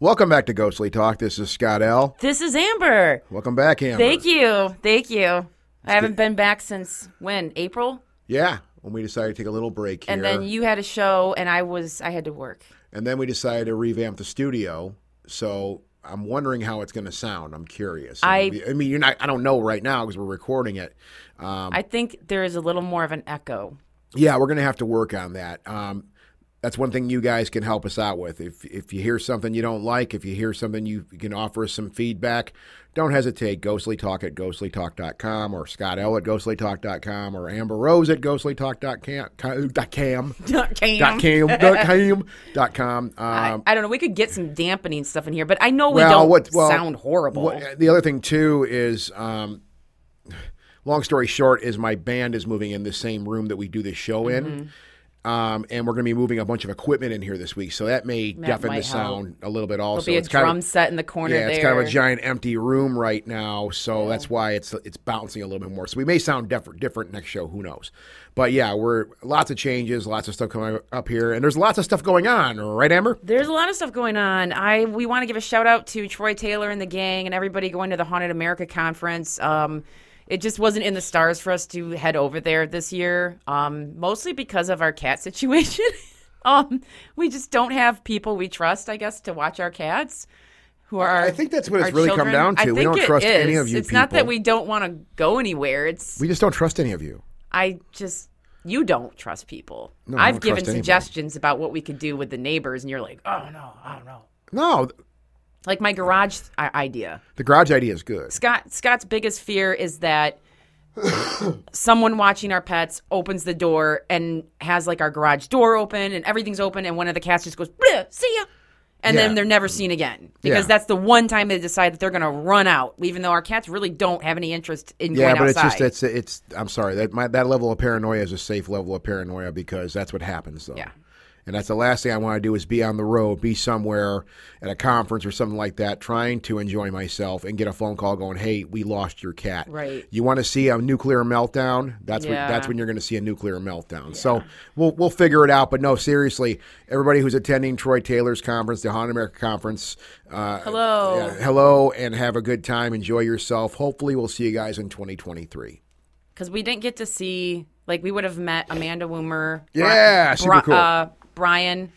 Welcome back to Ghostly Talk. This is Scott L. This is Amber. Welcome back, Amber. Thank you. Thank you. I haven't been back since when? April? Yeah, when we decided to take a little break here. And then you had a show and I was I had to work. And then we decided to revamp the studio. So I'm wondering how it's going to sound. I'm curious. I- I mean, you're not. I don't know right now because we're recording it. Um, I think there is a little more of an echo. yeah, we're going to have to work on that. Um, that's one thing you guys can help us out with. If if you hear something you don't like, if you hear something you, you can offer us some feedback, don't hesitate. Ghostlytalk at ghostlytalk.com or Scott L at ghostlytalk.com or Amber Rose at ghostlytalk.cam. Dot cam. Dot Cam. cam. Dot cam. Dot com. I, Um, I don't know. We could get some dampening stuff in here, but I know we well, don't what- well, sound horrible. what- the other thing too is, um, long story short, is my band is moving in the same room that we do this show Mm-hmm. Um, and we're going to be moving a bunch of equipment in here this week, so that may deafen the might help. sound a little bit. Also, There'll be a It's kind of- drum set in the corner yeah, there. it's kind of a giant empty room right now, so that's why it's it's bouncing a little bit more. So we may sound different different next show. Who knows? But yeah, we're lots of changes, lots of stuff coming up here, and there's lots of stuff going on, right, Amber? There's a lot of stuff going on. I we want to give a shout out to Troy Taylor and the gang and everybody going to the Haunted America conference. Um, it just wasn't in the stars for us to head over there this year, um, mostly because of our cat situation. um, we just don't have people we trust, I guess, to watch our cats. Who are I think that's what it's really come children. down I to. We think don't it trust any of you It's not that we don't want to go anywhere. It's We just don't trust any of you. I just you don't trust people. No, I I've don't given suggestions about what we could do with the neighbors, and you're like, oh no, I don't know. No, Like my garage idea. the garage idea is good. Scott Scott's biggest fear is that someone watching our pets opens the door and has like our garage door open and everything's open, and one of the cats just goes, "Bleh, "See ya," and Yeah. then they're never seen again because Yeah. that's the one time they decide that they're going to run out, even though our cats really don't have any interest in Yeah, going but outside. it's just it's it's. I'm sorry that my that level of paranoia is a safe level of paranoia because that's what happens. Though. Yeah. And that's the last thing I want to do is be on the road, be somewhere at a conference or something like that, trying to enjoy myself, and get a phone call going, "Hey, we lost your cat." Right. You want to see a nuclear meltdown? That's Yeah. what that's when you're going to see a nuclear meltdown. So we'll we'll figure it out. But no, seriously, everybody who's attending Troy Taylor's conference, the Haunted America conference, uh, Hello. yeah, hello, and have a good time. Enjoy yourself. Hopefully, we'll see you guys in 2023. because we didn't get to see like we would have met Amanda Woomer. Yeah, super cool. Uh, Brian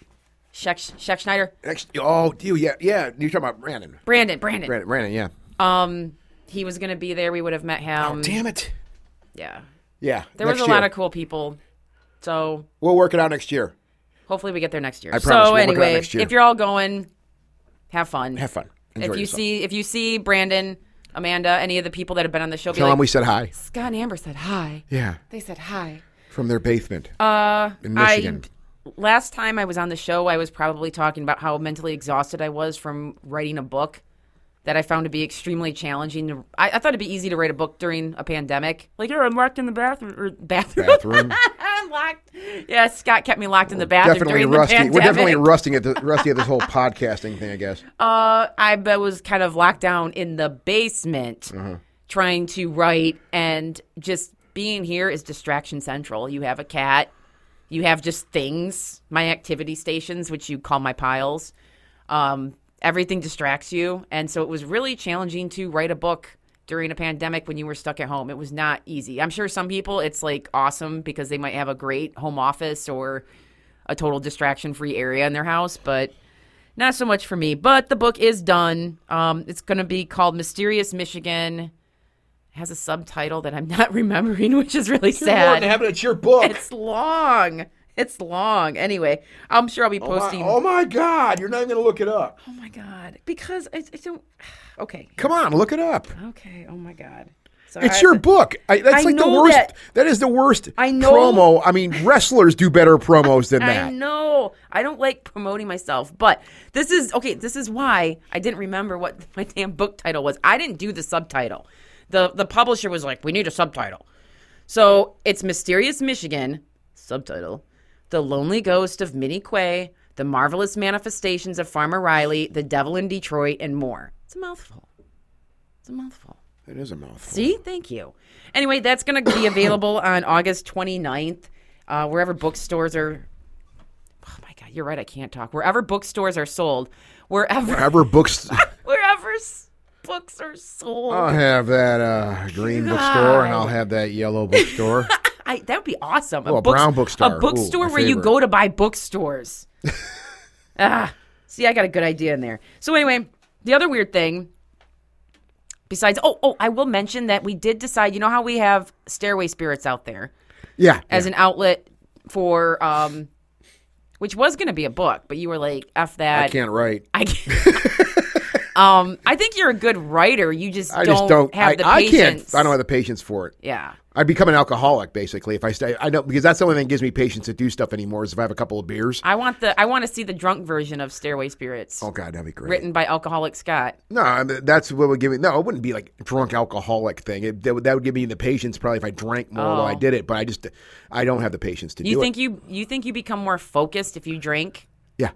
Scheck Schneider, Next, oh, you, yeah, yeah. You're talking about Brandon. Brandon, Brandon. Brandon, Brandon, yeah. Um, he was going to be there. We would have met him. Oh, Damn it. Yeah, Yeah. there was a lot of cool people. So We'll work it out next year. hopefully we get there next year. I promise so we'll work it out anyway, next year. if you're all going, have fun. Have fun. Enjoy if you yourself. see if you see Brandon, Amanda, any of the people that have been on the show, be Tell like, them we said hi. Scott and Amber said hi. Yeah. They said hi. From their basement Uh, in Michigan. I, last time I was on the show, I was probably talking about how mentally exhausted I was from writing a book that I found to be extremely challenging. To, I, I thought it'd be easy to write a book during a pandemic. Like, oh, I'm locked in the bathroom. Or bathroom. Bathroom. I'm locked. Yeah, Scott kept me locked in the bathroom definitely during rusty. the We're definitely rusting at the rusty at this whole podcasting thing, I guess. Uh, I bet was kind of locked down in the basement Uh-huh. trying to write, and just being here is distraction central. You have a cat, you have just things, my activity stations, which you call my piles. Um, everything distracts you, and so it was really challenging to write a book during a pandemic when you were stuck at home. It was not easy. I'm sure some people it's like awesome because they might have a great home office or a total distraction free area in their house, but not so much for me. But the book is done. Um, it's going to be called Mysterious Michigan. Has a subtitle that I'm not remembering, which is really sad. having it's your book. It's long. It's long. Anyway, I'm sure I'll be oh, my, posting. oh my God! You're not even gonna look it up. Oh my god! Because I, I don't. Okay. Come on, look it up. Okay. Oh my god. So It's I- your book. I, that's I like the worst. that. that is the worst I know. promo. I mean, wrestlers do better promos than that. I know. I don't like promoting myself, but this is okay. This is why I didn't remember what my damn book title was. I didn't do the subtitle. The The publisher was like, "We need a subtitle." So it's Mysterious Michigan subtitle: The Lonely Ghost of Minnie Quay, The Marvelous Manifestations of Farmer Riley, The Devil in Detroit, and more. It's a mouthful. It's a mouthful. It is a mouthful. See? Thank you. Anyway, that's going to be available on August 29th, uh, wherever bookstores are. Oh my God, you're right. I can't talk. Wherever bookstores are sold. wherever Wherever books, wherever books are sold. I'll have that uh, green bookstore, and I'll have that yellow bookstore. I, that would be awesome. Oh, a brown bookstore. A bookstore my where you go to buy bookstores. ah, see, I got a good idea in there. So anyway, the other weird thing, besides, oh, oh, I will mention that we did decide. You know how we have Stairway Spirits out there yeah, as yeah. an outlet for, um, which was going to be a book, but you were like, "F that." I can't write. I can't. um, I think you're a good writer. You just I don't just don't. have I, the I patience. can't. I don't have the patience for it. Yeah. I become an alcoholic basically if I stay. I know because that's the only thing that gives me patience to do stuff anymore is if I have a couple of beers. I want the I want to see the drunk version of Stairway Spirits. Oh God, that'd be great. written by Alcoholic Scott. No, I mean, that's what would give me. No, it wouldn't be like drunk alcoholic thing. It, that, would, that would give me the patience probably if I drank more while I Oh. did it. But I just, I don't have the patience to You do think you you think you become more focused if you drink? Yeah.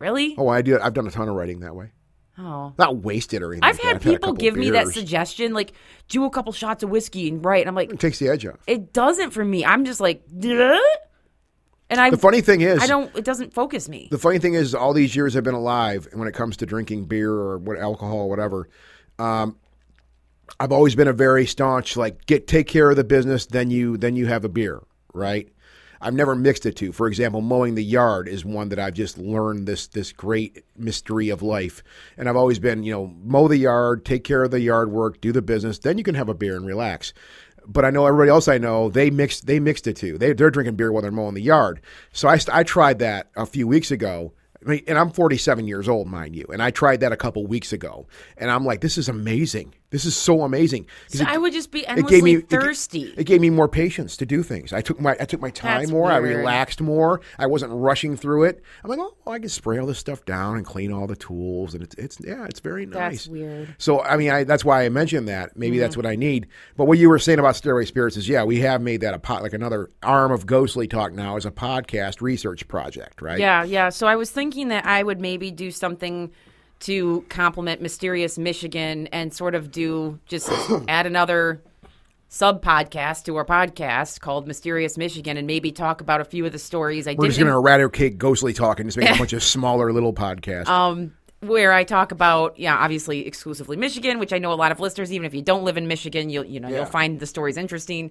Really? Oh, I do. I've done a ton of writing that way. Oh. Not wasted or anything. I've had people couple give me that suggestion, like do a couple shots of whiskey and right. And I'm like, It takes the edge off. it doesn't for me. I'm just like, Duh? and I The funny thing is, I don't. It doesn't focus me. the funny thing is, all these years I've been alive, and when it comes to drinking beer or what alcohol or whatever, um, I've always been a very staunch like get take care of the business, then you then you have a beer, right? I've never mixed the two. For example, mowing the yard is one that I've just learned this this great mystery of life, and I've always been you know mow the yard, take care of the yard work, do the business, then you can have a beer and relax. But I know everybody else I know they mixed they mixed the two. They they're drinking beer while they're mowing the yard. So I I tried that a few weeks ago. I mean, and I'm 47 years old, mind you, and I tried that a couple weeks ago, and I'm like, this is amazing. This is so amazing. So it- I would just be it endlessly gave me thirsty. It, gave me more patience to do things. I took my I took my time That's more. I relaxed more. I wasn't rushing through it. I'm like, oh, I can spray all this stuff down and clean all the tools, and it's it's yeah, it's very nice. That's weird. So I mean, I, that's why I mentioned that. Maybe that's Mm-hmm. what I need. But what you were saying about Stairway Spirits is, yeah, we have made that a pot like another arm of Ghostly Talk now as a podcast research project, right? Yeah, yeah. So I was thinking that I would maybe do something to complement Mysterious Michigan and sort of do just add another sub podcast to our podcast called Mysterious Michigan and maybe talk about a few of the stories I We're just going to eradicate Ghostly Talk and just make a bunch of smaller little podcasts. um where I talk about yeah, obviously exclusively Michigan, which I know a lot of listeners even if you don't live in Michigan, you'll you know, Yeah. you'll find the stories interesting.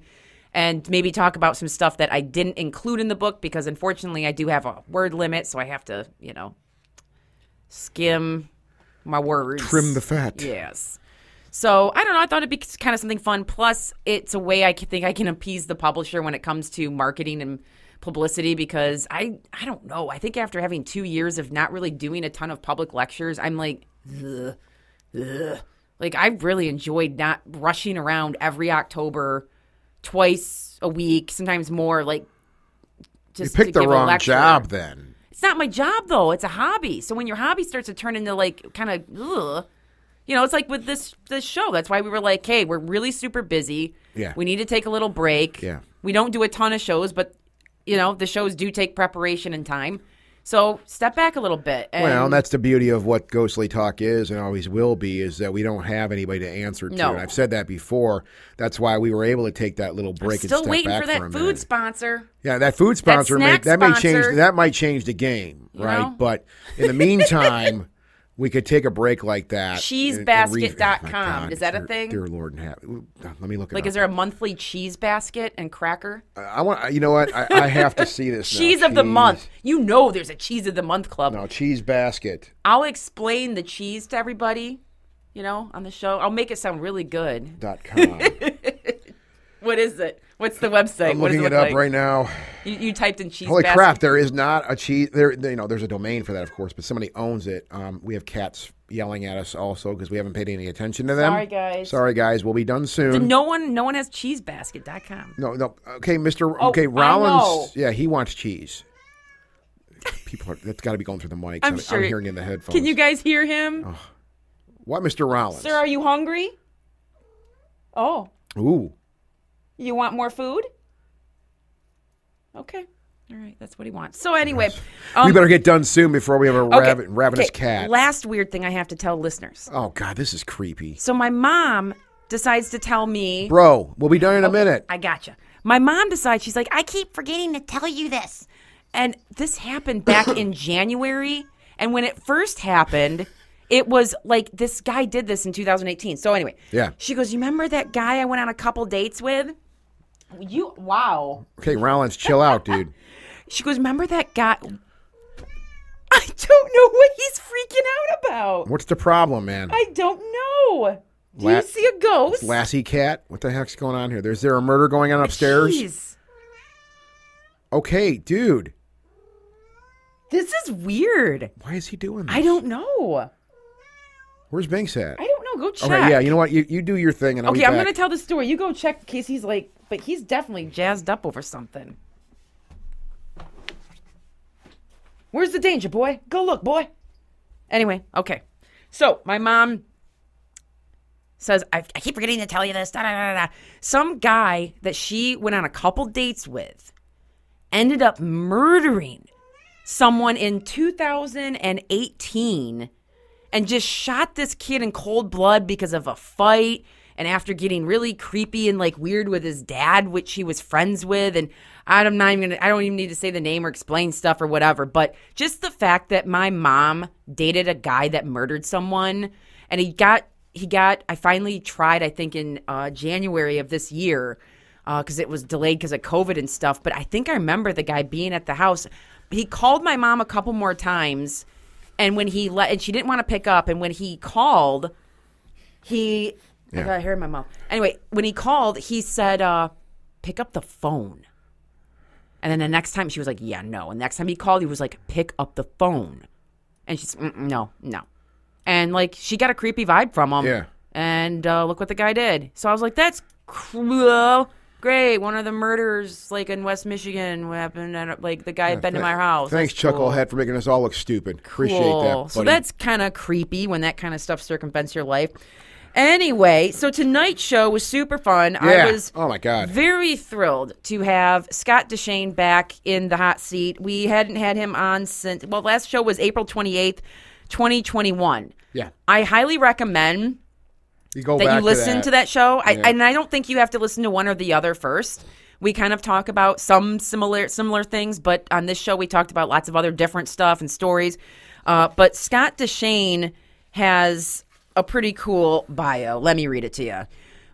And maybe talk about some stuff that I didn't include in the book because unfortunately I do have a word limit, so I have to, you know, skim my words. Trim the fat. Yes. So I don't know. I thought it'd be kind of something fun. Plus, it's a way I think I can appease the publisher when it comes to marketing and publicity because I I don't know. I think after having two years of not really doing a ton of public lectures, I'm like, ugh, ugh. like I really enjoyed not rushing around every October, twice a week, sometimes more. Like, you picked the wrong job then. It's not my job though. It's a hobby. So when your hobby starts to turn into like kind of, you know, it's like with this this show. That's why we were like, hey, we're really super busy. Yeah. We need to take a little break. Yeah. We don't do a ton of shows, but you know, the shows do take preparation and time. So step back a little bit. And Well, and that's the beauty of what Ghostly Talk is and always will be is that we don't have anybody to answer to. No. And I've said that before. That's why we were able to take that little break and still step waiting back for that a food minute. sponsor. Yeah, that food sponsor may, snack that may change that might change the game, right? know? But in the meantime, we could take a break like that. and- and Cheesebasket.com. Oh Is that a dear- thing? Dear Lord in heaven. Let me look it Like, up. is there a monthly cheese basket and cracker? I want you know what? I, I have to see this. now. Cheese of the month. You know there's a cheese of the month club. No, cheese basket. I'll explain the cheese to everybody, you know, on the show. I'll make it sound really good. Dot com. What is it? What's the website? I'm What looking it it up like? right now. You, you typed in cheese. Holy basket. crap! There is not a cheese. There, you know, there's a domain for that, of course, but somebody owns it. Um, we have cats yelling at us also because we haven't paid any attention to them. Sorry, guys. Sorry, guys. We'll be done soon. No one, no one has cheesebasket.com. No, no. Okay, Mister. Oh, okay, I Rollins. know. Yeah, he wants cheese. People are. That's got to be going through the mics. I'm sure- I'm hearing in the headphones. Can you guys hear him? What, Mister Rollins? Sir, are you hungry? Oh, Ooh. You want more food? Okay. All right, that's what he wants. So anyway, um, we better get done soon before we have a okay, rav- ravenous okay, cat. Last weird thing I have to tell listeners. oh God, this is creepy, So my mom decides to tell me bro. We'll be done in a minute. I gotcha. My mom decides she's like, I keep forgetting to tell you this. And this happened back in January. And when it first happened, it was like this guy did this in 2018. So anyway, Yeah. She goes, "You remember that guy I went on a couple dates with?" You wow. Okay, Rollins, chill out, dude. She goes, "Remember that guy?" I don't know what he's freaking out about. What's the problem, man? I don't know. Do La- you see a ghost? Lassie cat? What the heck's going on here? There's there a murder going on upstairs? Jeez. Okay, dude. This is weird. Why is he doing this? I don't know. Where's Binks at? I don't know. Go check. Okay, yeah, you know what? You you do your thing and I'll Okay, I'm gonna tell the story. You go check in case he's like, but he's definitely jazzed up over something. Where's the danger, boy? Go look, boy. Anyway, okay. So my mom says, I, I keep forgetting to tell you this. Da, da, da, da. Some guy that she went on a couple dates with ended up murdering someone in 2018 and just shot this kid in cold blood because of a fight and after getting really creepy and like weird with his dad which he was friends with and i'm not even gonna i don't even need to say the name or explain stuff or whatever but just the fact that my mom dated a guy that murdered someone and he got he got i finally tried i think in uh, january of this year because it was delayed because of covid and stuff but i think i remember the guy being at the house. He called my mom a couple more times and when he let, and she didn't want to pick up. And when he called, he, I Yeah. got hair in my mouth. Anyway, when he called, he said, uh, pick up the phone. And then the next time she was like, yeah, no. And next time he called, he was like, pick up the phone. And she's, no, no. And like, she got a creepy vibe from him. Yeah. And uh, look what the guy did. So I was like, that's cool. Great. One of the murders, like in West Michigan, happened at like the guy had been to my house. Thanks, That's cool. Chucklehead, for making us all look stupid. Appreciate Cool. that. Buddy. So that's kind of creepy when that kind of stuff circumvents your life. Anyway, so tonight's show was super fun. Yeah. I was Oh, my God. very thrilled to have Scott Deshane back in the hot seat. We hadn't had him on since well, last show was April 28th, 2021. Yeah. I highly recommend You go that back you listen to to that. that, show. I, and I don't think you have to listen to one or the other first. We kind of talk about some similar similar things, but on this show we talked about lots of other different stuff and stories. Uh, but Scott Deshane has a pretty cool bio. Let me read it to you.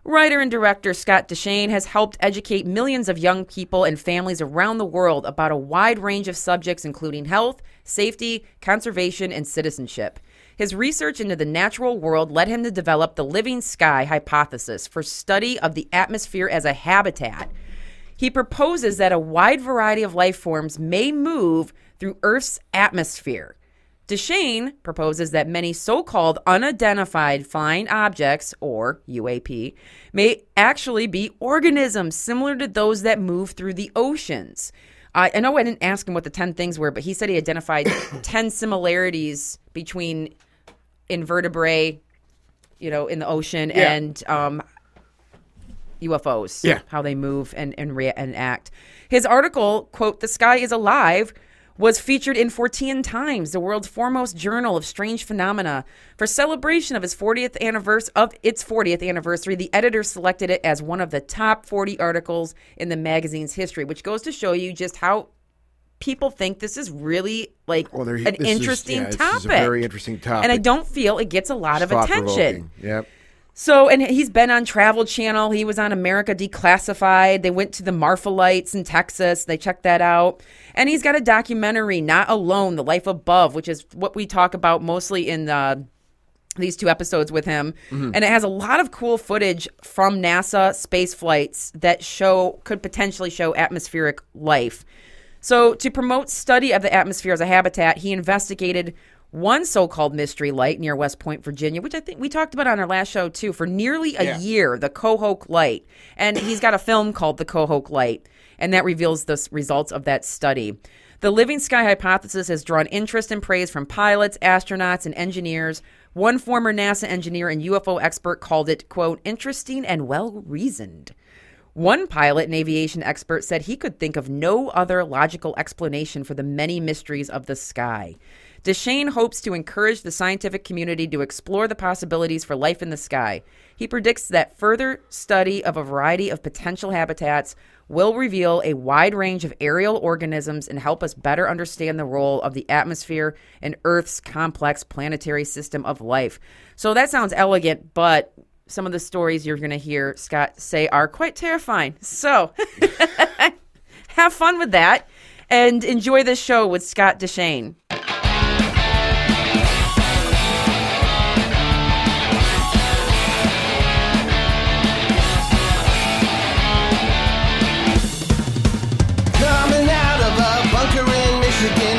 Writer and director Scott Deshane has helped educate millions of young people and families around the world about a wide range of subjects, including health, safety, conservation, and citizenship. His research into the natural world led him to develop the living sky hypothesis for study of the atmosphere as a habitat. He proposes that a wide variety of life forms may move through Earth's atmosphere. Deshane proposes that many so called unidentified flying objects, or UAP, may actually be organisms similar to those that move through the oceans. Uh, I know I didn't ask him what the 10 things were, but he said he identified 10 similarities between invertebrate, you know, in the ocean Yeah. and um, UFOs, Yeah. how they move and and, rea- and act. His article, quote, "The Sky is Alive," was featured in Fortean Times, the world's foremost journal of strange phenomena. For celebration of his 40th anniversary of its 40th anniversary, the editor selected it as one of the top 40 articles in the magazine's history, which goes to show you just how people think this is really like Well, an is- interesting yeah, is a topic. very interesting topic. And I don't feel it gets a lot of attention. Yep. So, and he's been on Travel Channel. He was on America Declassified. They went to the Marfa Lights in Texas. They checked that out. And he's got a documentary, Not Alone, The Life Above, which is what we talk about mostly in the, these two episodes with him. Mm-hmm. And it has a lot of cool footage from NASA space flights that show, could potentially show atmospheric life. So, to promote study of the atmosphere as a habitat, he investigated one so-called mystery light near West Point, Virginia, which I think we talked about on our last show too, for nearly a Yeah. year, the Cohoke Light. And he's got a film called The Cohoke Light, and that reveals the results of that study. The living sky hypothesis has drawn interest and praise from pilots, astronauts, and engineers. One former NASA engineer and UFO expert called it, quote, interesting and well reasoned. One pilot and aviation expert said he could think of no other logical explanation for the many mysteries of the sky. Deshane hopes to encourage the scientific community to explore the possibilities for life in the sky. He predicts that further study of a variety of potential habitats will reveal a wide range of aerial organisms and help us better understand the role of the atmosphere in Earth's complex planetary system of life. So that sounds elegant, but some of the stories you're going to hear Scott say are quite terrifying. So have fun with that and enjoy this show with Scott Deshane. Coming out of a bunker in Michigan,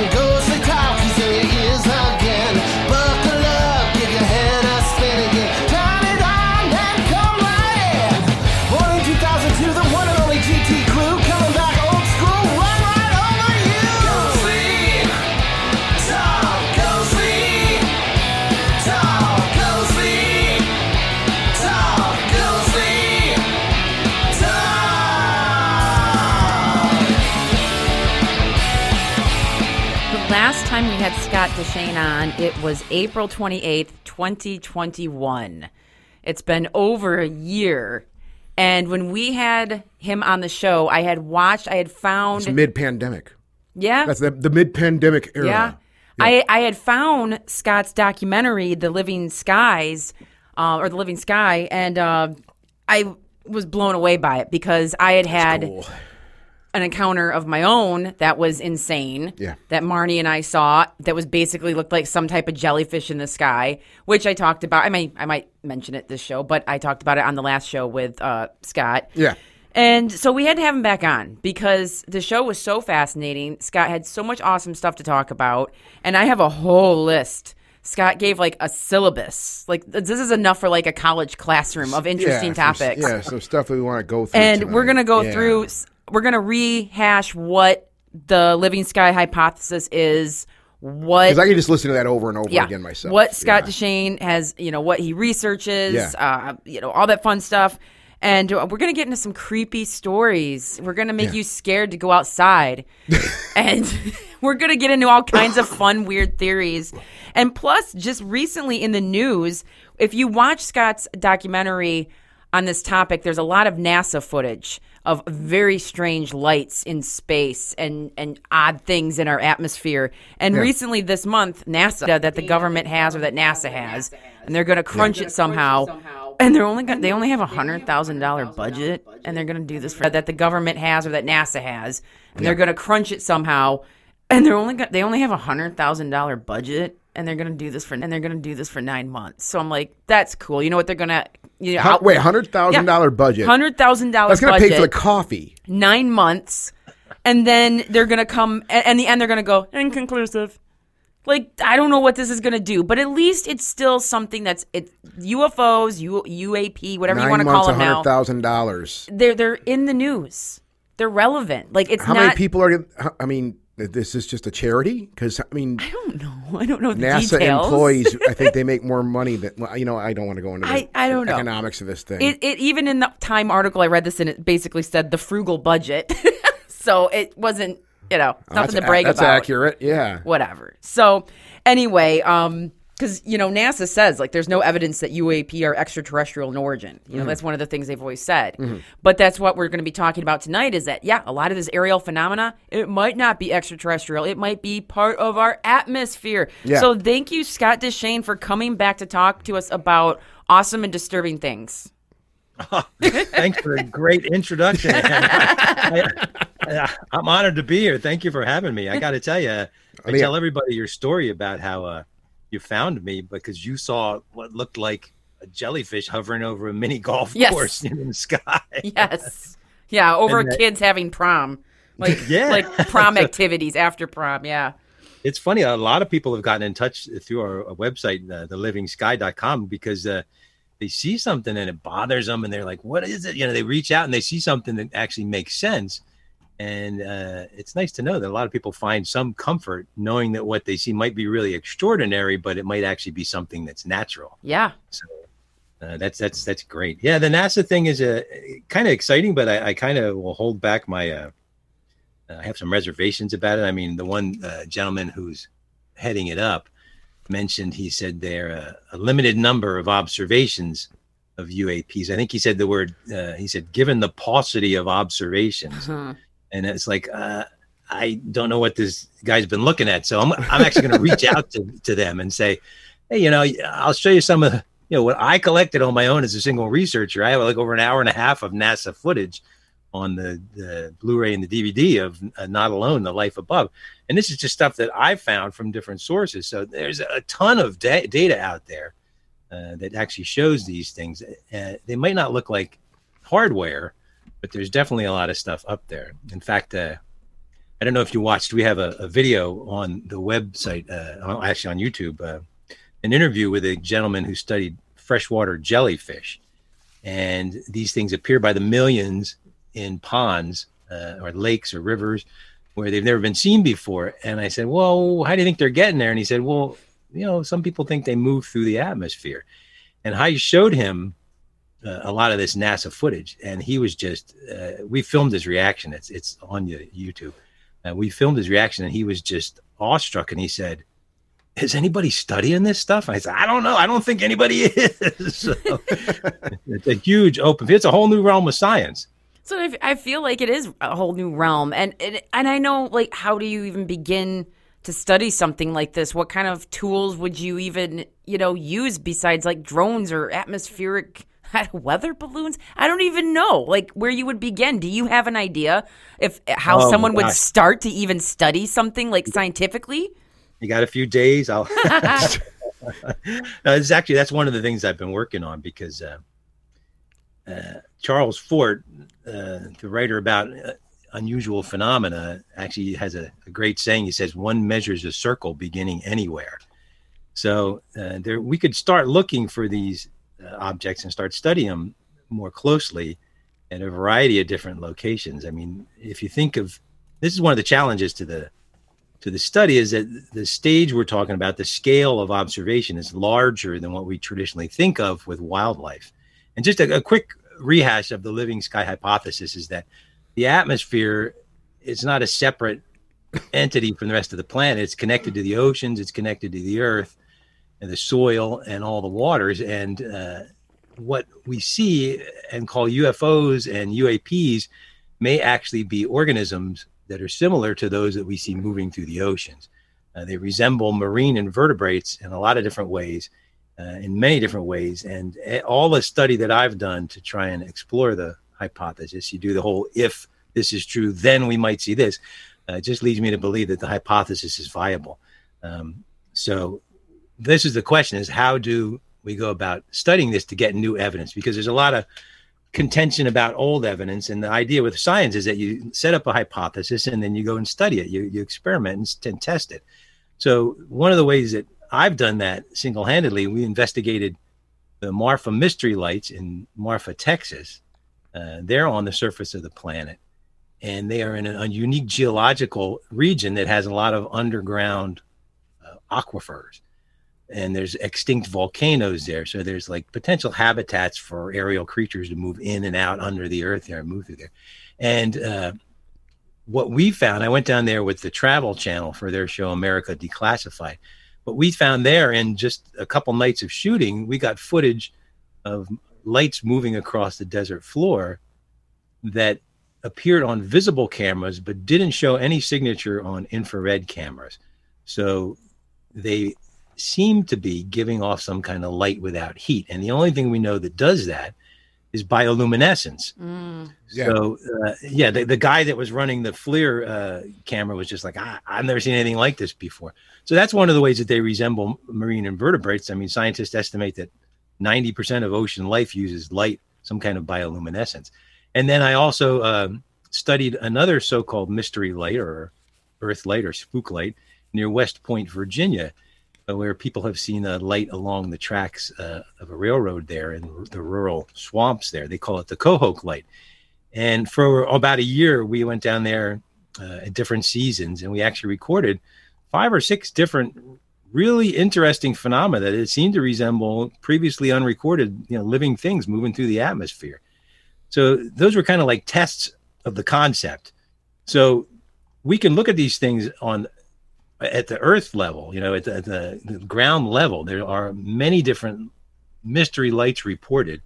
time we had Scott Deshane on, it was April 28th, 2021. It's been over a year. And when we had him on the show, I had watched, I had found. It's mid-pandemic. yeah. That's the, the mid-pandemic era. Yeah. I, I had found Scott's documentary, The Living Skies, uh, or The Living Sky, and uh, I was blown away by it because I had had Cool. An encounter of my own that was insane. Yeah. That Marnie and I saw that was basically looked like some type of jellyfish in the sky, which I talked about. I may I might mention it this show, but I talked about it on the last show with uh, Scott. Yeah. And so we had to have him back on because the show was so fascinating. Scott had so much awesome stuff to talk about, and I have a whole list. Scott gave like a syllabus. Like this is enough for like a college classroom of interesting yeah, some- topics. yeah, some stuff that we want to go through. and tonight. we're going to go Yeah. through we're going to rehash what the living sky hypothesis is, what Because I can just listen to that over and over yeah. again myself. What Scott Yeah. Deshane has, you know, what he researches, Yeah. uh, you know, all that fun stuff. And uh, we're going to get into some creepy stories. We're going to make Yeah. you scared to go outside. and we're going to get into all kinds of fun, weird theories. And plus, just recently in the news, if you watch Scott's documentary on this topic, there's a lot of NASA footage of very strange lights in space and, and odd things in our atmosphere. And recently this month, NASA that the government has or that NASA has, and they're going to crunch it somehow. And they're only gonna, they only have a hundred thousand dollar budget, and they're going to do this for that the government has or that NASA has, and they're going to crunch it somehow. And they're only got, they only have a hundred thousand dollar budget, and they're to do this for and they're to do this for nine months. So I'm like, that's cool. You know what they're to you know, out- wait, hundred thousand dollar budget. hundred thousand dollars That's to budget, pay for the coffee. nine months, and then they're gonna come. And in the end, they're gonna go inconclusive. Like I don't know what this is gonna do, but at least it's still something that's it UFOs, U, UAP, whatever you want to call them hundred now. thousand dollars. They're they're in the news. They're relevant. Like it's How not. many people are? I mean, this is just a charity because I mean, I don't know. I don't know the NASA details. employees. I think they make more money than well, you know. I don't want to go into the I- I don't know. economics of this thing. It, it even in the Time article I read this and it basically said the frugal budget. so it wasn't you know nothing that's to brag a- that's about. accurate. Yeah. whatever. So anyway, um, because you know NASA says like there's no evidence that UAP are extraterrestrial in origin. You know Mm-hmm. that's one of the things they've always said. But that's what we're going to be talking about tonight. Is that yeah, a lot of this aerial phenomena it might not be extraterrestrial. It might be part of our atmosphere. Yeah. So thank you, Scott Deshane, for coming back to talk to us about awesome and disturbing things. Thanks for a great introduction. I, am honored to be here. Thank you for having me. I got to tell you, I tell everybody your story about how uh, you found me because you saw what looked like a jellyfish hovering over a mini golf Yes. course in the sky. Yes. Yeah, over that- kids having prom. Like Yeah. like prom activities after prom, yeah. It's funny. A lot of people have gotten in touch through our, our website, uh, thelivingsky.com, because uh, they see something and it bothers them, and they're like, "What is it?" You know, they reach out and they see something that actually makes sense, and uh, it's nice to know that a lot of people find some comfort knowing that what they see might be really extraordinary, but it might actually be something that's natural. Yeah. So uh, that's that's that's great. Yeah, the NASA thing is a uh, kind of exciting, but I, I kind of will hold back my. Uh, I have some reservations about it. I mean, the one uh, gentleman who's heading it up mentioned he said there are a limited number of observations of UAPs. I think he said the word. Uh, he said given the paucity of observations, Uh-huh. And it's like uh, I don't know what this guy's been looking at. So I'm I'm actually going to reach out to to them and say, hey, you know, I'll show you some of you know what I collected on my own as a single researcher. I have like over an hour and a half of NASA footage on the, the Blu-ray and the DVD of uh, Not Alone: The Life Above, and this is just stuff that I found from different sources. So there's a ton of da- data out there uh, that actually shows these things. Uh, they might not look like hardware, but there's definitely a lot of stuff up there. In fact, uh, I don't know if you watched. We have a, a video on the website, uh, actually on YouTube, uh, an interview with a gentleman who studied freshwater jellyfish, and these things appear by the millions in ponds uh, or lakes or rivers where they've never been seen before. And I said, "Well, how do you think they're getting there?" And he said, "Well, you know, some people think they move through the atmosphere." And I showed him uh, a lot of this NASA footage, and he was just. Uh, we filmed his reaction. It's it's on y- YouTube. Uh, we filmed his reaction, and he was just awestruck. And he said, "Is anybody studying this stuff?" And I said, "I don't know. I don't think anybody is." so, it's a huge open. It's a whole new realm of science. So I feel like it is a whole new realm, and, and and I know like how do you even begin to study something like this? What kind of tools would you even you know use besides like drones or atmospheric weather balloons? I don't even know like where you would begin. Do you have an idea if how Oh, someone would start to even study something like scientifically? You got a few days. I'll. no, it's actually that's one of the things I've been working on because uh, uh, Charles Fort, uh, the writer about uh, unusual phenomena, actually has a, a great saying. He says, "One measures a circle beginning anywhere." So uh, there, we could start looking for these objects and start studying them more closely at a variety of different locations. I mean, if you think of this is one of the challenges to the to the study is that the stage we're talking about, the scale of observation is larger than what we traditionally think of with wildlife. And just a, a quick rehash of the living sky hypothesis is that the atmosphere is not a separate entity from the rest of the planet. It's connected to the oceans, it's connected to the earth and the soil and all the waters. And uh, what we see and call UFOs and UAPs may actually be organisms that are similar to those that we see moving through the oceans. Uh, they resemble marine invertebrates in a lot of different ways, uh, in many different ways. And eh, all the study that I've done to try and explore the hypothesis, you do the whole if this is true, then we might see this, uh, just leads me to believe that the hypothesis is viable. Um, so this is the question is how do we go about studying this to get new evidence? Because there's a lot of contention about old evidence and the idea with science is that you set up a hypothesis and then you go and study it. You, you experiment and, test it. So one of the ways that i've done that single-handedly we investigated the marfa mystery lights in marfa texas. Uh, they're on the surface of the planet and they are in a, a unique geological region that has a lot of underground uh, aquifers and there's extinct volcanoes there. So there's like potential habitats for aerial creatures to move in and out under the earth there and move through there. And uh, what we found, I went down there with the Travel Channel for their show America Declassified. What we found there in just a couple nights of shooting, we got footage of lights moving across the desert floor that appeared on visible cameras but didn't show any signature on infrared cameras. So they seem to be giving off some kind of light without heat. And the only thing we know that does that is bioluminescence. Mm. Yeah. So, uh, yeah, the, the guy that was running the FLIR uh, camera was just like, I, I've never seen anything like this before. So, that's one of the ways that they resemble marine invertebrates. I mean, scientists estimate that 90% of ocean life uses light, some kind of bioluminescence. And then I also um, studied another so called mystery light or earth light or spook light near West Point, Virginia, where people have seen a light along the tracks uh, of a railroad there in the rural swamps there. They call it the Cohoke light. And for about a year, we went down there uh, at different seasons and we actually recorded five or six different really interesting phenomena that it seemed to resemble previously unrecorded you know living things moving through the atmosphere so those were kind of like tests of the concept so we can look at these things on at the earth level, you know, at the, at the, the ground level, there are many different mystery lights reported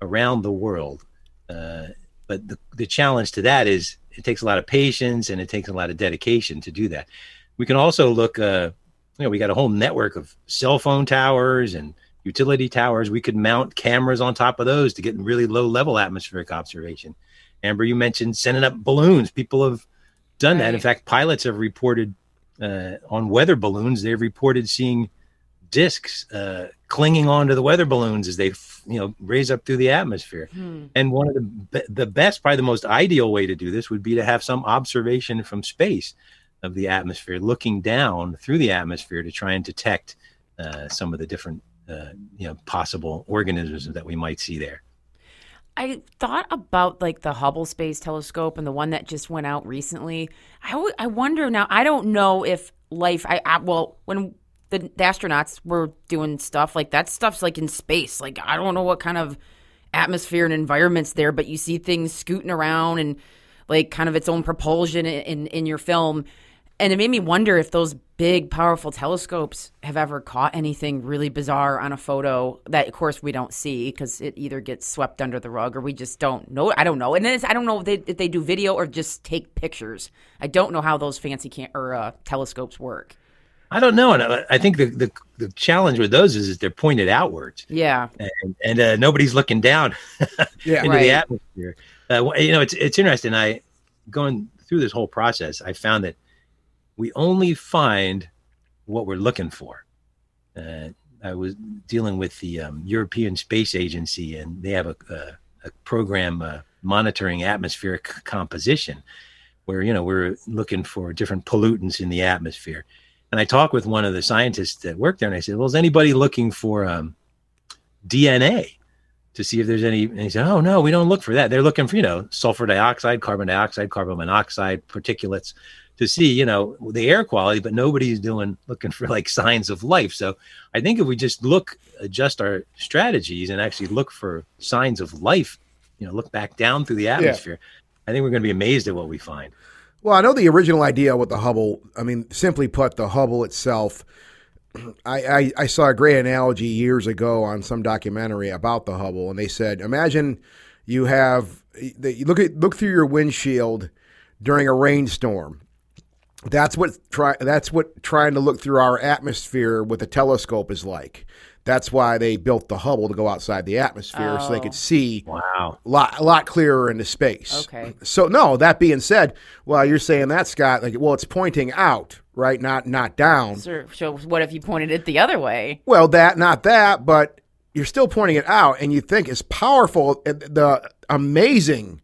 around the world. Uh, but the, the challenge to that is it takes a lot of patience and it takes a lot of dedication to do that. We can also look, uh, you know, we got a whole network of cell phone towers and utility towers. We could mount cameras on top of those to get really low level atmospheric observation. Amber, you mentioned sending up balloons. People have done that. In fact, pilots have reported uh, on weather balloons. They've reported seeing discs uh, clinging onto the weather balloons as they, you know, raise up through the atmosphere. Hmm. And one of the the best, probably the most ideal way to do this would be to have some observation from space of the atmosphere, looking down through the atmosphere to try and detect uh, some of the different, uh, you know, possible organisms that we might see there. I thought about like the Hubble Space Telescope and the one that just went out recently. I, w- I wonder now. I don't know if life. I, I well, when the, the astronauts were doing stuff like that stuff's like in space. Like I don't know what kind of atmosphere and environments there, but you see things scooting around and like kind of its own propulsion in in, in your film. And it made me wonder if those big, powerful telescopes have ever caught anything really bizarre on a photo that, of course, we don't see because it either gets swept under the rug or we just don't know. I don't know. And then it's, I don't know if they, if they do video or just take pictures. I don't know how those fancy cam- or uh, telescopes work. I don't know, and I, I think the, the the challenge with those is that they're pointed outwards, Yeah. and, and uh, nobody's looking down Yeah. into Right. the atmosphere. Uh, you know, it's it's interesting. I going through this whole process, I found that we only find what we're looking for. Uh, I was dealing with the um, European Space Agency, and they have a, a, a program uh, monitoring atmospheric composition, where you know we're looking for different pollutants in the atmosphere. And I talked with one of the scientists that worked there, and I said, "Well, is anybody looking for um, DNA to see if there's any?" And he said, "Oh no, we don't look for that. They're looking for you know sulfur dioxide, carbon dioxide, carbon monoxide, particulates." To see you know the air quality but nobody's doing looking for like signs of life so i think if we just look adjust our strategies and actually look for signs of life you know look back down through the atmosphere i think we're going to be amazed at what we find Well, I know the original idea with the Hubble. I mean, simply put, the Hubble itself. I, I, I saw a great analogy years ago on some documentary about the Hubble, and they said, imagine you have you look at look through your windshield during a rainstorm. That's what try. That's what trying to look through our atmosphere with a telescope is like. That's why they built the Hubble to go outside the atmosphere so they could oh. see wow a lot, a lot clearer into space. Okay. So no, that being said, well, you're saying that Scott, like, well, it's pointing out, right? Not not down. So, so what if you pointed it the other way? Well, that not that, but you're still pointing it out, and you think it's powerful. The amazing,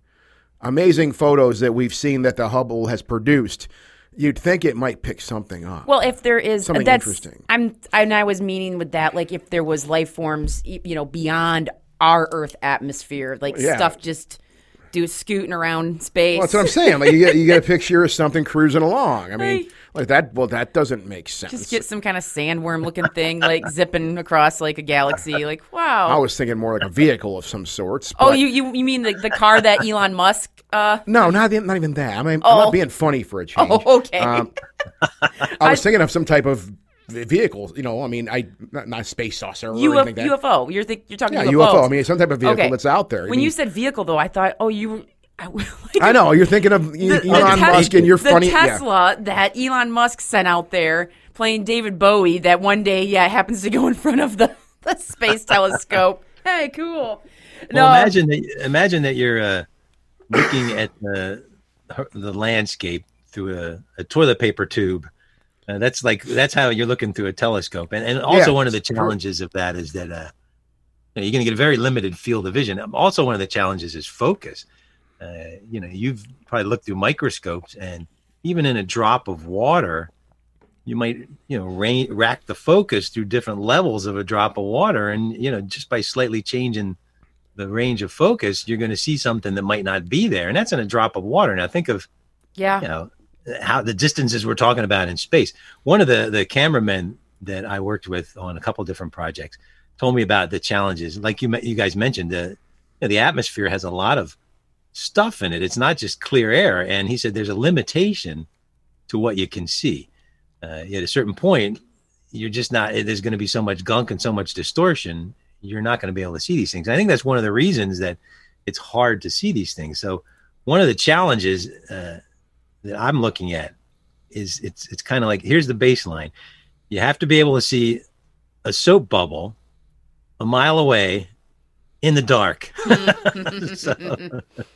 amazing photos that we've seen that the Hubble has produced. You'd think it might pick something up. Well, if there is Something that's, interesting. I'm and I was meaning with that, like if there was life forms, you know, beyond our Earth atmosphere, like Yeah. stuff just do scooting around space. Well, that's what I'm saying. Like you get you get a picture of something cruising along. I mean. Like that. Well, that doesn't make sense. just get some kind of sandworm looking thing like zipping across like a galaxy. Like wow. I was thinking more like a vehicle of some sorts. oh, you, you you mean the, the car that Elon Musk? Uh, No, not even, not even that. I mean, I'm Oh. not being funny for a change. oh, okay. Um, I was thinking of some type of vehicle. You know, I mean, I not, not a space saucer or UFO, anything like that. UFO. You're think, you're talking Yeah, UFOs. UFO. I mean, some type of vehicle Okay. that's out there. I when mean, you said vehicle, though, I thought, oh, you. I, like, I know you're thinking of the- the Elon Tes- Musk and you're the funny. yeah. Tesla that Elon Musk sent out there playing David Bowie that one day, yeah, happens to go in front of the, the space telescope. Hey, cool. No, well imagine that imagine that you're uh, looking at the the landscape through a, a toilet paper tube uh, that's like that's how you're looking through a telescope and and also Yeah, one of the it's true. challenges of that is that uh you know, you're going to get a very limited field of vision Um, also one of the challenges is focus uh, you know you've probably looked through microscopes and even in a drop of water you might you know rain, rack the focus through different levels of a drop of water. And you know just by slightly changing the range of focus you're going to see something that might not be there. And that's in a drop of water. Now think of yeah. you know how the distances we're talking about in space. One of the the cameramen that i worked with on a couple different projects told me about the challenges. Like you you guys mentioned the you know, the atmosphere has a lot of stuff in it it's not just clear air and he said there's a limitation to what you can see uh, at a certain point, you're just not. There's going to be so much gunk and so much distortion. You're not going to be able to see these things. I think that's one of the reasons that it's hard to see these things. So one of the challenges uh, that I'm looking at is it's it's kind of like here's the baseline. You have to be able to see a soap bubble a mile away in the dark. so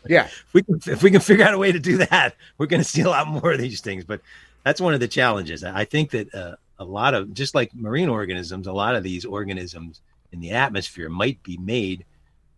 Yeah. if we can if we can figure out a way to do that, we're going to see a lot more of these things. But that's one of the challenges. I think that uh, a lot of just like marine organisms, a lot of these organisms in the atmosphere might be made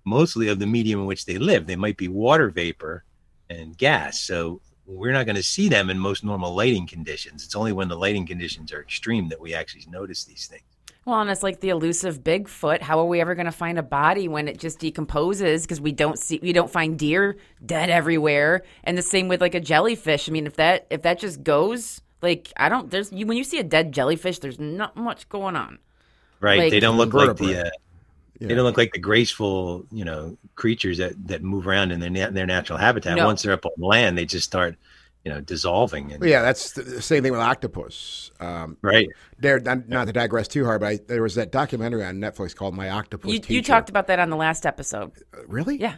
mostly of the medium in which they live. They might be water vapor and gas. So we're not going to see them in most normal lighting conditions. It's only when the lighting conditions are extreme that we actually notice these things. Well, and it's like the elusive Bigfoot. How are we ever going to find a body when it just decomposes? Because we don't see, we don't find deer dead everywhere. And the same with like a jellyfish. I mean, if that if that just goes, like I don't, there's you when you see a dead jellyfish, there's not much going on. Right? Like- they don't look like the. Uh, Yeah. They don't look like the graceful, you know, creatures that that move around in their na- their natural habitat. No. Once they're up on land, they just start, you know, dissolving. And, Well, yeah, that's the the same thing with octopus. Um, Right. there, not, not to digress too hard, but I, there was that documentary on Netflix called "My Octopus You, you talked about that on the last episode. really? Yeah,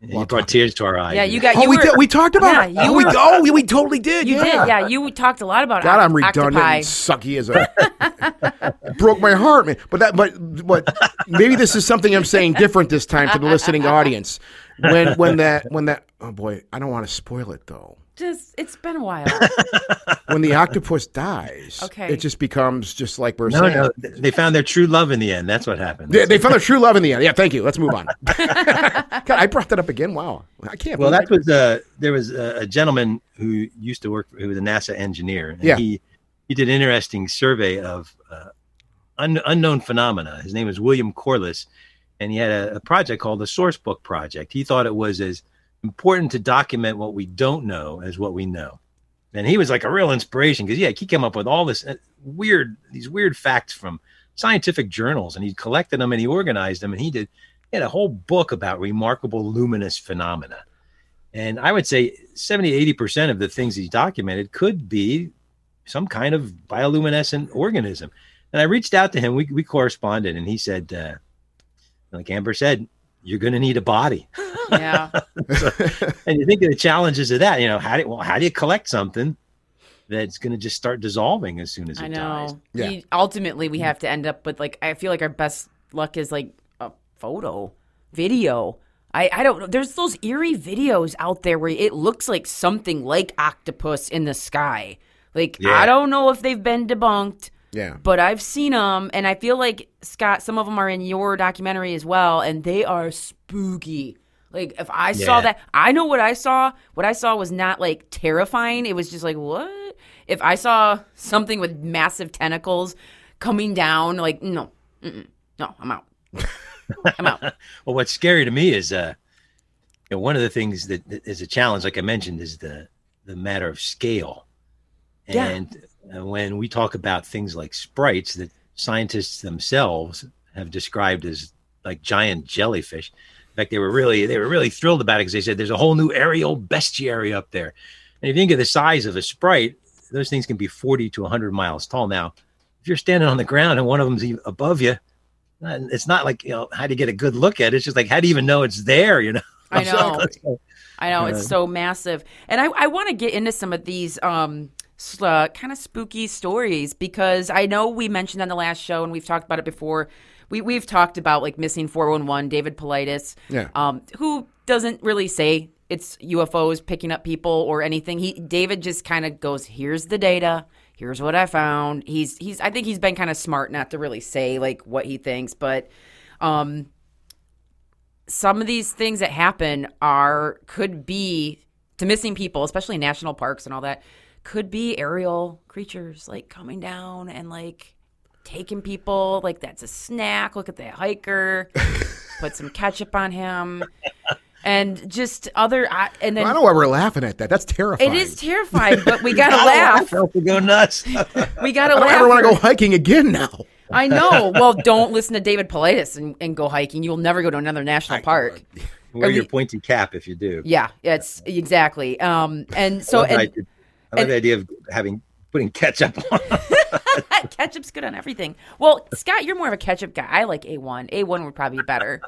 you brought tears to our eyes. yeah. You got. Oh, you we did, we talked about Yeah, it. you oh, we, were- oh, we, we totally did. You yeah. did. Yeah, you talked a lot about God, I'm redundant octopi. and sucky as a broke my heart, man. But that, but but maybe this is something I'm saying different this time to the listening audience. When when that when that oh boy, I don't want to spoil it though. Just it's been a while. When the octopus dies, Okay. it just becomes just like we're No, saying. no, they found their true love in the end. That's what happened. They, they found their true love in the end. Yeah, thank you. Let's move on. God, I brought that up again. Wow, I can't. well, believe that was uh, there was a, a gentleman who used to work, who was a NASA engineer, and Yeah. he he did an interesting survey of uh, un, unknown phenomena. His name was William Corliss, and he had a, a project called the Source Book Project. He thought it was as important to document what we don't know as what we know. And he was like a real inspiration because yeah, he came up with all this uh, weird, these weird facts from scientific journals, and he collected them and he organized them, and he did he had a whole book about remarkable luminous phenomena. And I would say 70, 80% of the things he documented could be some kind of bioluminescent organism. And I reached out to him, we, we corresponded, and he said, uh, like Amber said, you're going to need a body. yeah. And you think of the challenges of that, you know, how do, well, how do you collect something that's going to just start dissolving as soon as it I dies? know. Yeah. We- ultimately, we mm-hmm. have to end up with like I feel like our best luck is like a photo, video. I I don't know. There's those eerie videos out there where it looks like something like octopus in the sky. Like Yeah. I don't know if they've been debunked, yeah. but I've seen them, and I feel like Scott. Some of them are in your documentary as well, and they are spooky. Like if I saw that, I know what I saw. What I saw was not like terrifying. It was just like what? If I saw something with massive tentacles coming down, like no, mm-mm, no, I'm out. I'm out. Well, what's scary to me is, uh, you know, one of the things that, that is a challenge, like I mentioned, is the the matter of scale. Yeah. And uh, when we talk about things like sprites that scientists themselves have described as like giant jellyfish, in fact, they were really they were really thrilled about it because they said there's a whole new aerial bestiary up there. And if you think of the size of a sprite, those things can be 40 to 100 miles tall. Now, if you're standing on the ground and one of them's above you, uh, it's not like you know how do you get a good look at it. It's just like how do you even know it's there? You know. I know. I know it's so massive, and I, I want to get into some of these um uh, kind of spooky stories because I know we mentioned on the last show and we've talked about it before. We we've talked about like missing four one one, David Paulides, Yeah. um, who doesn't really say it's UFOs picking up people or anything. He David just kind of goes, "Here's the data. Here's what I found." He's he's I think he's been kind of smart not to really say like what he thinks, but um some of these things that happen are could be to missing people, especially national parks and all that, could be aerial creatures like coming down and like taking people. Like that's a snack. Look at that hiker. Put some ketchup on him, and just other. I- And then I don't know why we're laughing at that. That's terrifying. it is terrifying, but we gotta I laugh. felt to go nuts. We gotta I don't laugh. ever want to go hiking again now. I know. Well, don't listen to David Paulides and, and go hiking. You'll never go to another national park. Wear Are your we- pointy cap if you do. Yeah, it's exactly. Um, and so I love, the and idea- I love and- the idea of having putting ketchup on. Ketchup's good on everything. Well, Scott, you're more of a ketchup guy. I like A1. A1 would probably be better.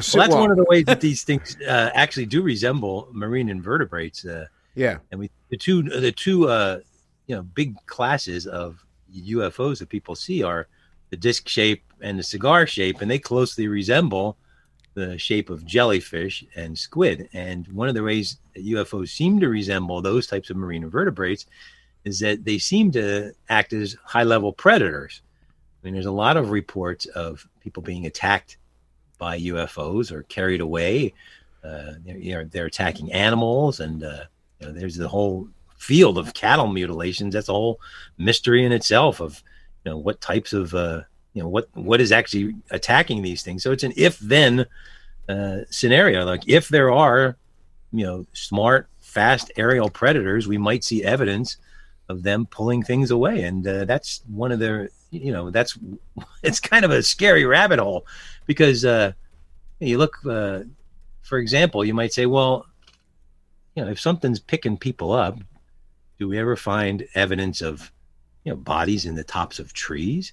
So- Well, that's one of the ways that these things uh, actually do resemble marine invertebrates. Uh, yeah. and we the two the two uh, you know big classes of UFOs that people see are the disc shape and the cigar shape, and they closely resemble the shape of jellyfish and squid. And one of the ways that UFOs seem to resemble those types of marine invertebrates is that they seem to act as high level predators. I mean, there's a lot of reports of people being attacked by UFOs or carried away. Uh, they're, you know, they're attacking animals, and uh, you know, there's the whole field of cattle mutilations. That's a whole mystery in itself of you know what types of uh, you know what what is actually attacking these things. So it's an if then uh, scenario. Like if there are you know smart, fast aerial predators, we might see evidence of them pulling things away, and uh, that's one of their you know that's it's kind of a scary rabbit hole because uh, you look uh, for example, you might say, well, you know, if something's picking people up, do we ever find evidence of you know bodies in the tops of trees?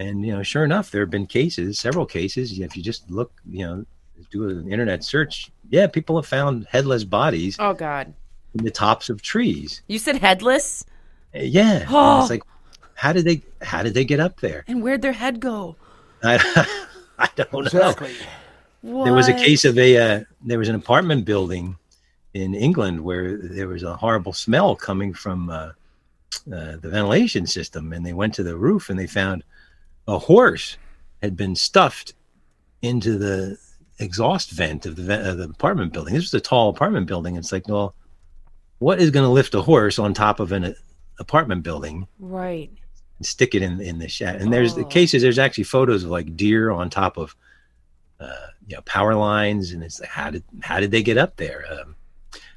And you know, sure enough, there have been cases, several cases. If you just look, you know, do an internet search, yeah, people have found headless bodies Oh, God. in the tops of trees. You said headless? Uh, Yeah, Oh. it's like, how did they? How did they get up there? And where'd their head go? I, I don't know. Exactly. There was a case of a uh, there was an apartment building in England where there was a horrible smell coming from uh, uh, the ventilation system, and they went to the roof and they found a horse had been stuffed into the exhaust vent of the, of the apartment building. This was a tall apartment building. It's like, well, what is going to lift a horse on top of an uh, apartment building Right. and stick it in in the shed. And there's the Oh. cases. There's actually photos of like deer on top of uh, you know power lines, and it's like how did how did they get up there? Um,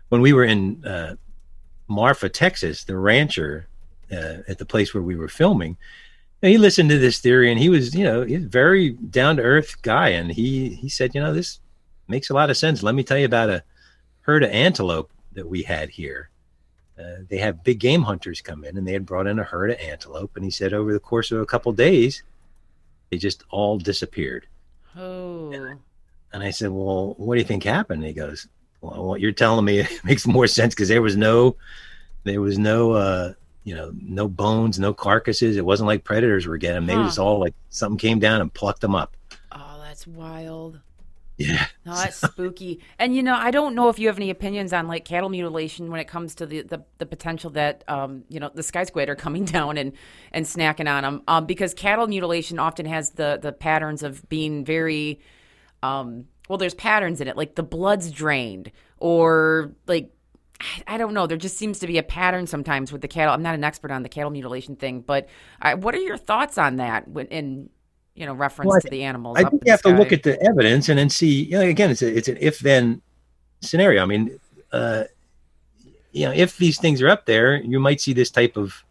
when we were in uh, Marfa, Texas, the rancher uh, at the place where we were filming, know, he listened to this theory, and he was you know he's a very down to earth guy, and he he said you know this makes a lot of sense. Let me tell you about a herd of antelope that we had here uh, they have big game hunters come in and they had brought in a herd of antelope and he said over the course of a couple days they just all disappeared Oh. and i said well what do you think happened and he goes well what you're telling me makes more sense because there was no there was no uh you know no bones no carcasses it wasn't like predators were getting them they Huh. just all like something came down and plucked them up Oh, that's wild. yeah No, that's spooky. And you know, I don't know if you have any opinions on like cattle mutilation when it comes to the the, the potential that um you know the sky squid are coming down and and snacking on them. Um, because cattle mutilation often has the the patterns of being very um well, there's patterns in it like the blood's drained or like. I- don't know. There just seems to be a pattern sometimes with the cattle. I'm not an expert on the cattle mutilation thing, but I, what are your thoughts on that when, in you know reference Well, to the animals? I think you have the to look at the evidence and then see. You know, again, it's a, it's an if then scenario. I mean, uh, you know, if these things are up there, you might see this type of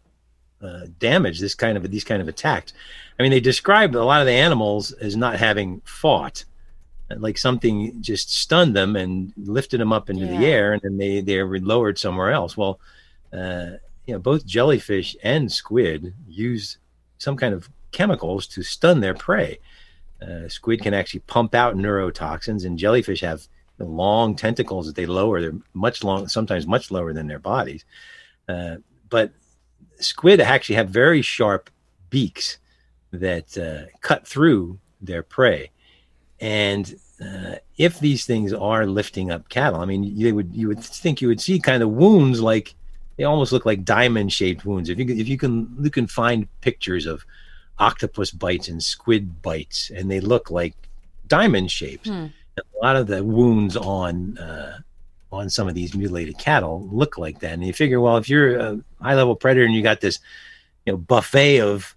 uh, damage, this kind of these kind of attacks. I mean, they describe a lot of the animals as not having fought, like something just stunned them and lifted them up into the air, and then they they were lowered somewhere else. Well, uh, you know, both jellyfish and squid use some kind of chemicals to stun their prey. Uh, squid can actually pump out neurotoxins, and jellyfish have long tentacles that they lower. They're much long, sometimes much lower than their bodies. Uh, but squid actually have very sharp beaks that uh, cut through their prey. And uh, if these things are lifting up cattle, I mean, you would you would think you would see kind of wounds like they almost look like diamond shaped wounds. If you can, if you can you can find pictures of octopus bites and squid bites, and they look like diamond shapes. Hmm. A lot of the wounds on uh, on some of these mutilated cattle look like that, and you figure, well, if you're a high level predator and you got this, you know, buffet of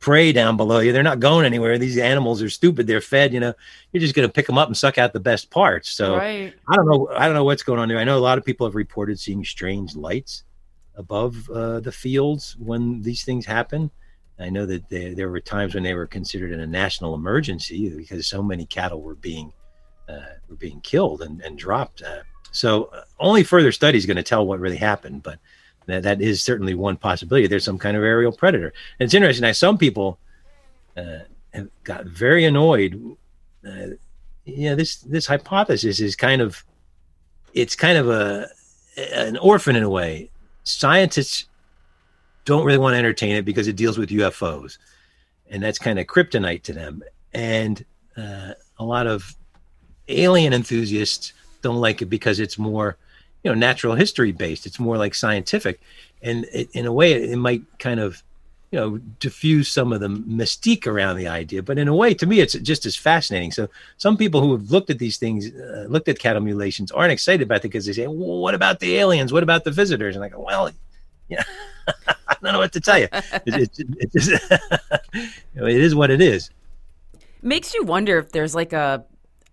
prey down below you, they're not going anywhere. These animals are stupid; they're fed. You know, you're just going to pick them up and suck out the best parts. So right. I don't know. I don't know what's going on there. I know a lot of people have reported seeing strange lights above uh, the fields when these things happen. I know that there, there were times when they were considered in a national emergency because so many cattle were being uh, were being killed and, and dropped. Uh, so uh, only further study is going to tell what really happened. But That that is certainly one possibility. There's some kind of aerial predator. And it's interesting. Now, some people uh, have got very annoyed. Uh, yeah, this this hypothesis is kind of it's kind of a an orphan in a way. Scientists don't really want to entertain it because it deals with UFOs, and that's kind of kryptonite to them. And uh, a lot of alien enthusiasts don't like it because it's more, you know, natural history based. It's more like scientific, and it, in a way, it, might kind of, you know, diffuse some of the mystique around the idea. But in a way, to me, it's just as fascinating. So some people who have looked at these things, uh, looked at cattle mutilations, aren't excited about it because they say, well, "What about the aliens? What about the visitors?" And I go, "Well, yeah." I don't know what to tell you. It, it, it, just, you know, it is what it is. Makes you wonder if there's like a,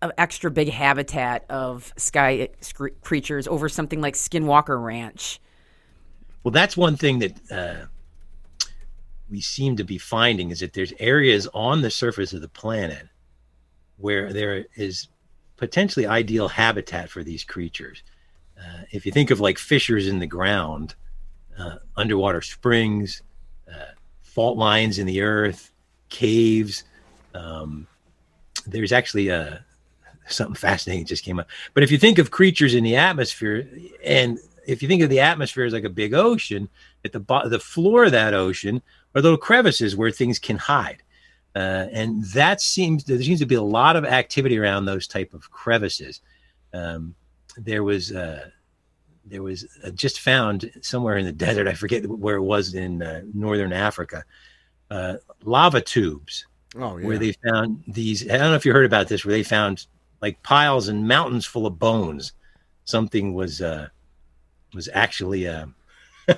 a extra big habitat of sky scr- creatures over something like Skinwalker Ranch. Well, that's one thing that uh, we seem to be finding is that there's areas on the surface of the planet where there is potentially ideal habitat for these creatures. Uh, if you think of like fissures in the ground, uh, underwater springs, uh, fault lines in the earth, caves, um, there's actually a something fascinating just came up. But if you think of creatures in the atmosphere, and if you think of the atmosphere as like a big ocean, at the bo- the floor of that ocean are little crevices where things can hide, uh, and that seems there seems to be a lot of activity around those type of crevices. Um, there was uh, there was uh, just found somewhere in the desert. I forget where it was in uh, northern Africa. Uh, lava tubes Oh yeah. where they found these. I don't know if you heard about this, where they found like piles and mountains full of bones. Something was uh, was actually uh, you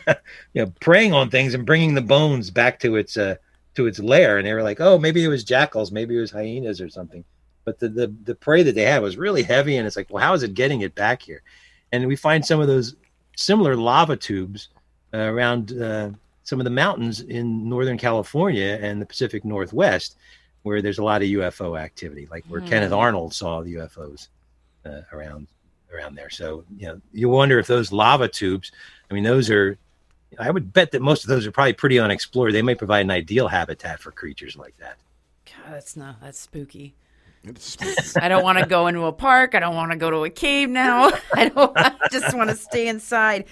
know preying on things and bringing the bones back to its uh, to its lair. And they were like, oh, maybe it was jackals, maybe it was hyenas or something. But the the, the prey that they had was really heavy, and it's like, well, how is it getting it back here? And we find some of those similar lava tubes uh, around uh, some of the mountains in Northern California and the Pacific Northwest, where there's a lot of UFO activity, like where Kenneth Arnold saw the UFOs uh, around around there. So you know, you wonder if those lava tubes. I mean, those are. I would bet that most of those are probably pretty unexplored. They might provide an ideal habitat for creatures like that. God, that's not that's spooky. I don't want to go into a park. I don't want to go to a cave now. I don't. I just want to stay inside.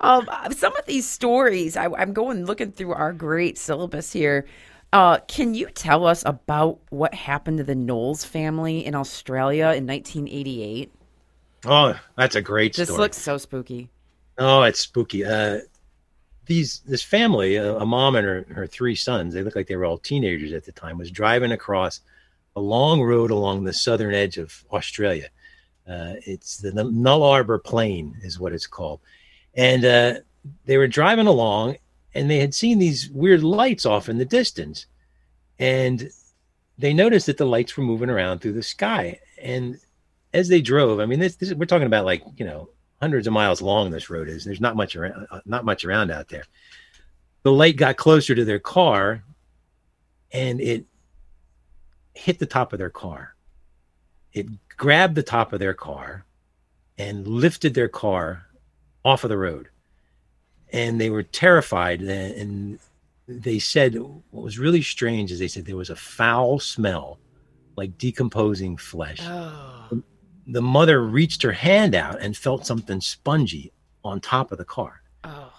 Um, some of these stories, I, I'm going looking through our great syllabus here. Uh, can you tell us about what happened to the Knowles family in Australia in 1988? Oh, that's a great This story. This looks so spooky. Oh, it's spooky. Uh, these this family, uh, a mom and her, her three sons, they look like they were all teenagers at the time, was driving across a long road along the southern edge of Australia. Uh, it's the Nullarbor Plain, is what it's called, and uh, they were driving along, and they had seen these weird lights off in the distance, and they noticed that the lights were moving around through the sky, and as they drove, I mean, this, this we're talking about like you know hundreds of miles long this road is. There's not much around uh, not much around out there. The light got closer to their car and it hit the top of their car. It grabbed the top of their car and lifted their car off of the road and they were terrified and- and they said what was really strange is they said there was a foul smell like decomposing flesh Oh, the mother reached her hand out and felt something spongy on top of the car. oh,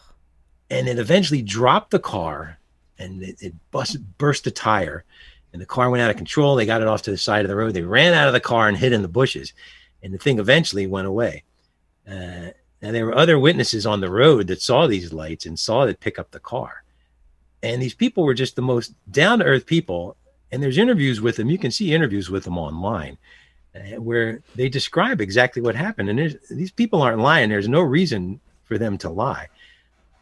And it eventually dropped the car and it, it bust, burst a tire. And the car went out of control. They got it off to the side of the road. They ran out of the car and hid in the bushes. And the thing eventually went away. Uh, and there were other witnesses on the road that saw these lights and saw it pick up the car. And these people were just the most down to earth people. And there's interviews with them. You can see interviews with them online uh, where they describe exactly what happened. And these people aren't lying. There's no reason for them to lie.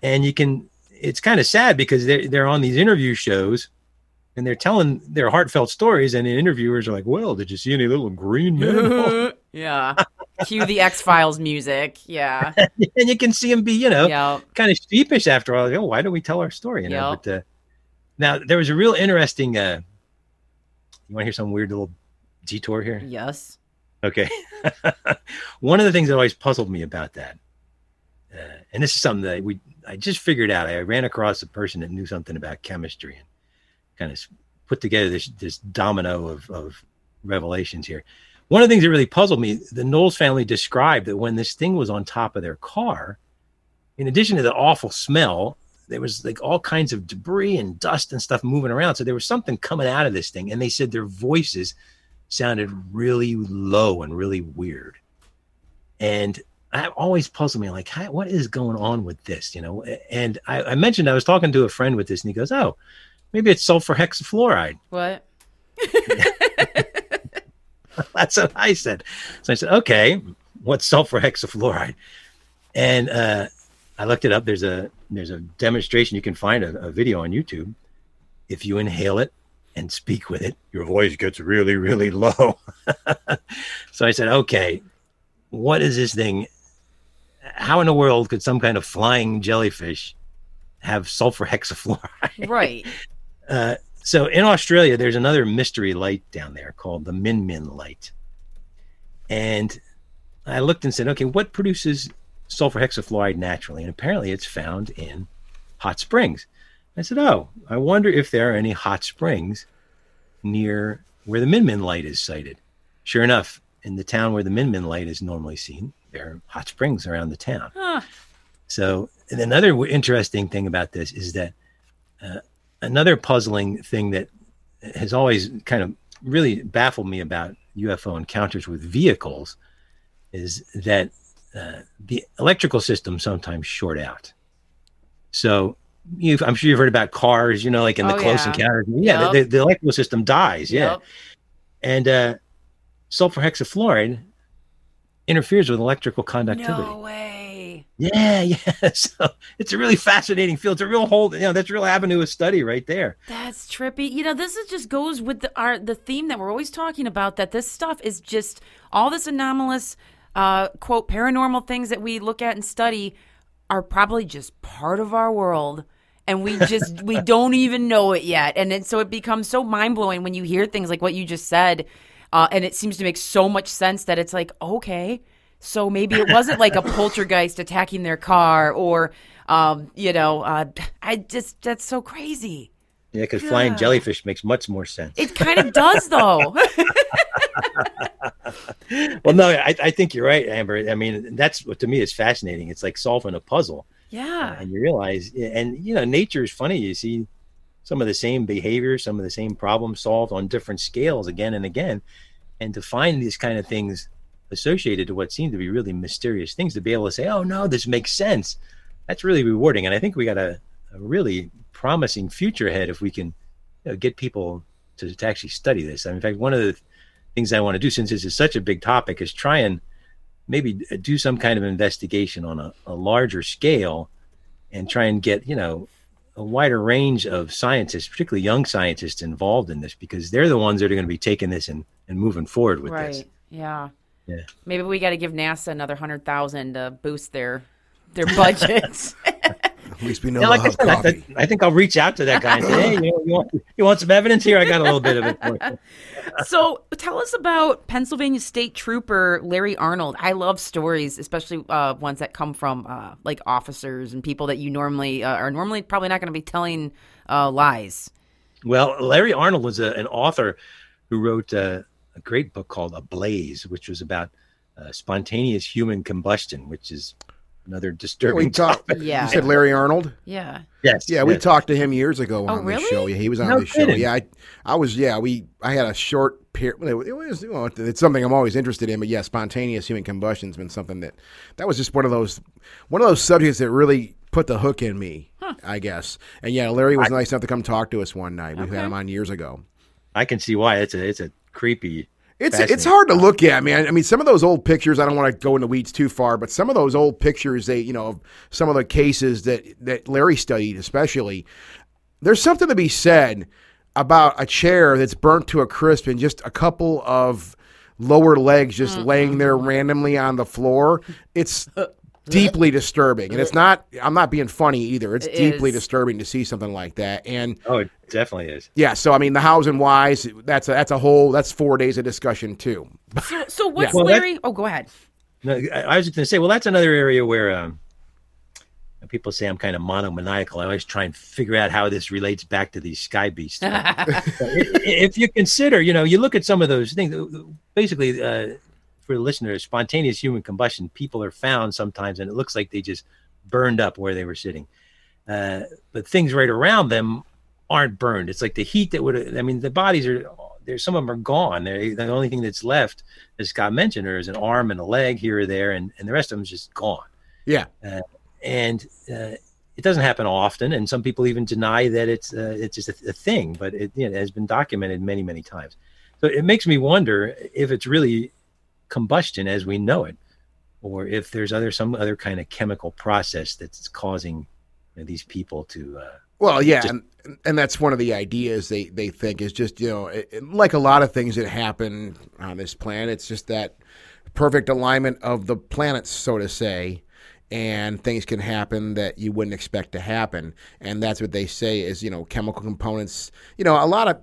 And you can, it's kind of sad because they're, they're on these interview shows and they're telling their heartfelt stories. And the interviewers are like, well, did you see any little green men? yeah. Cue the X Files music. Yeah. and you can see him be, you know, Yeah. kind of sheepish after all. Like, oh, why don't we tell our story? You know, Yep. but uh, now there was a real interesting, uh, you want to hear some weird little detour here? Yes. Okay. One of the things that always puzzled me about that, uh, and this is something that we I just figured out. I ran across a person that knew something about chemistry and kind of put together this this domino of, of revelations here. One of the things that really puzzled me, the Knowles family described that when this thing was on top of their car, in addition to the awful smell, there was like all kinds of debris and dust and stuff moving around. So there was something coming out of this thing, and they said their voices sounded really low and really weird. And I always puzzled me like, "Hi, what is going on with this? You know? And I, I mentioned I was talking to a friend with this, and he goes, "Oh, maybe it's sulfur hexafluoride." What? That's what I said. So I said, okay, what's sulfur hexafluoride? And uh, I looked it up. There's a there's a demonstration. You can find a, a video on YouTube. If you inhale it and speak with it, your voice gets really, really low. so I said, okay, what is this thing? How in the world could some kind of flying jellyfish have sulfur hexafluoride? Right. Uh, so in Australia, there's another mystery light down there called the Min Min light. And I looked and said, okay, what produces sulfur hexafluoride naturally? And apparently it's found in hot springs. I said, oh, I wonder if there are any hot springs near where the Min Min light is sighted. Sure enough, in the town where the Min Min light is normally seen, there are hot springs around the town. Huh. So, and another w- interesting thing about this is that uh, another puzzling thing that has always kind of really baffled me about UFO encounters with vehicles is that uh, the electrical system sometimes short out. So, you've, I'm sure you've heard about cars, you know, like in the Oh, close yeah. encounters. Yeah, Yep. the, the electrical system dies. Yeah Yep. and uh, sulfur hexafluoride interferes with electrical conductivity. No way. Yeah, yeah. So it's a really fascinating field. It's a real whole, you know, that's a real avenue of study right there. That's trippy. You know, this is just goes with the our the theme that we're always talking about. That this stuff is just all this anomalous, uh, quote paranormal things that we look at and study are probably just part of our world, and we just we don't even know it yet. And it, so it becomes so mind blowing when you hear things like what you just said, uh, and it seems to make so much sense that it's like okay. So maybe it wasn't like a poltergeist attacking their car, or, um, you know, uh, I just that's so crazy. Yeah, because flying jellyfish makes much more sense. It kind of does, though. well, no, I, I think you're right, Amber. I mean, that's what to me is fascinating. It's like solving a puzzle, yeah. and you realize, and you know, nature is funny. You see some of the same behavior, some of the same problems solved on different scales again and again, and to find these kind of things associated to what seemed to be really mysterious things, to be able to say, "Oh no, this makes sense," that's really rewarding. And I think we got a, a really promising future ahead if we can you know, get people to, to actually study this. I mean, in fact, one of the things I want to do, since this is such a big topic, is try and maybe uh, do some kind of investigation on a, a larger scale and try and get, you know, a wider range of scientists, particularly young scientists, involved in this because they're the ones that are going to be taking this and, and moving forward with Right. this. Yeah. Yeah. Maybe we got to give NASA another hundred thousand to boost their their budgets. At least we know Yeah, like I said, I, coffee. I think I'll reach out to that guy and say, hey, you, know, you, want, you want some evidence here? I got a little bit of it. For so, tell us about Pennsylvania State Trooper Larry Arnold. I love stories, especially uh, ones that come from uh, like officers and people that you normally uh, are normally probably not going to be telling uh, lies. Well, Larry Arnold was a, an author who wrote uh, a great book called Ablaze, which was about uh, spontaneous human combustion, which is another disturbing We talked. topic. Yeah. You said Larry Arnold. Yeah. Yes. Yeah, we yes. talked to him years ago Oh, on this really? show. Yeah, he was on No this show. Yeah, I, I was. Yeah, we. I had a short period. It was. You know, it's something I'm always interested in. But yeah, spontaneous human combustion's been something that that was just one of those one of those subjects that really put the hook in me. I guess. And yeah, Larry was nice enough to come talk to us one night. We had him on years ago. I can see why. It's a it's a creepy. It's it's hard to look at, man. I mean, some of those old pictures. I don't want to go into weeds too far, but some of those old pictures, they you know, some of the cases that that Larry studied, especially, there's something to be said about a chair that's burnt to a crisp and just a couple of lower legs just mm-hmm. laying there randomly on the floor. It's uh, deeply disturbing, and it's not. I'm not being funny either. It's It deeply is. disturbing to see something like that, and. Oh, it definitely is. Yeah, so I mean, the hows and whys. That's a, that's a whole. That's four days of discussion too. So, so what's Well, Larry? Oh, go ahead. No, I I was just going to say, well, that's another area where um, people say I'm kind of monomaniacal. I always try and figure out how this relates back to these sky beasts. if you consider, you know, you look at some of those things, basically, uh, for the listeners, spontaneous human combustion, people are found sometimes and it looks like they just burned up where they were sitting. Uh, but things right around them aren't burned. It's like the heat that would, I mean, the bodies are, there's some of them are gone. They're, the only thing that's left, as Scott mentioned, is an arm and a leg here or there, and, and the rest of them is just gone. Yeah. Uh, and uh, it doesn't happen often, and some people even deny that it's uh, it's just a, a, thing, but it, you know, it has been documented many many times. So it makes me wonder if it's really combustion as we know it, or if there's other some other kind of chemical process that's causing you know, these people to. Uh, well, yeah, just, and, and that's one of the ideas they they think is just you know it, like a lot of things that happen on this planet, it's just that perfect alignment of the planets, so to say and things can happen that you wouldn't expect to happen. And that's what they say is, you know, chemical components. You know, a lot of,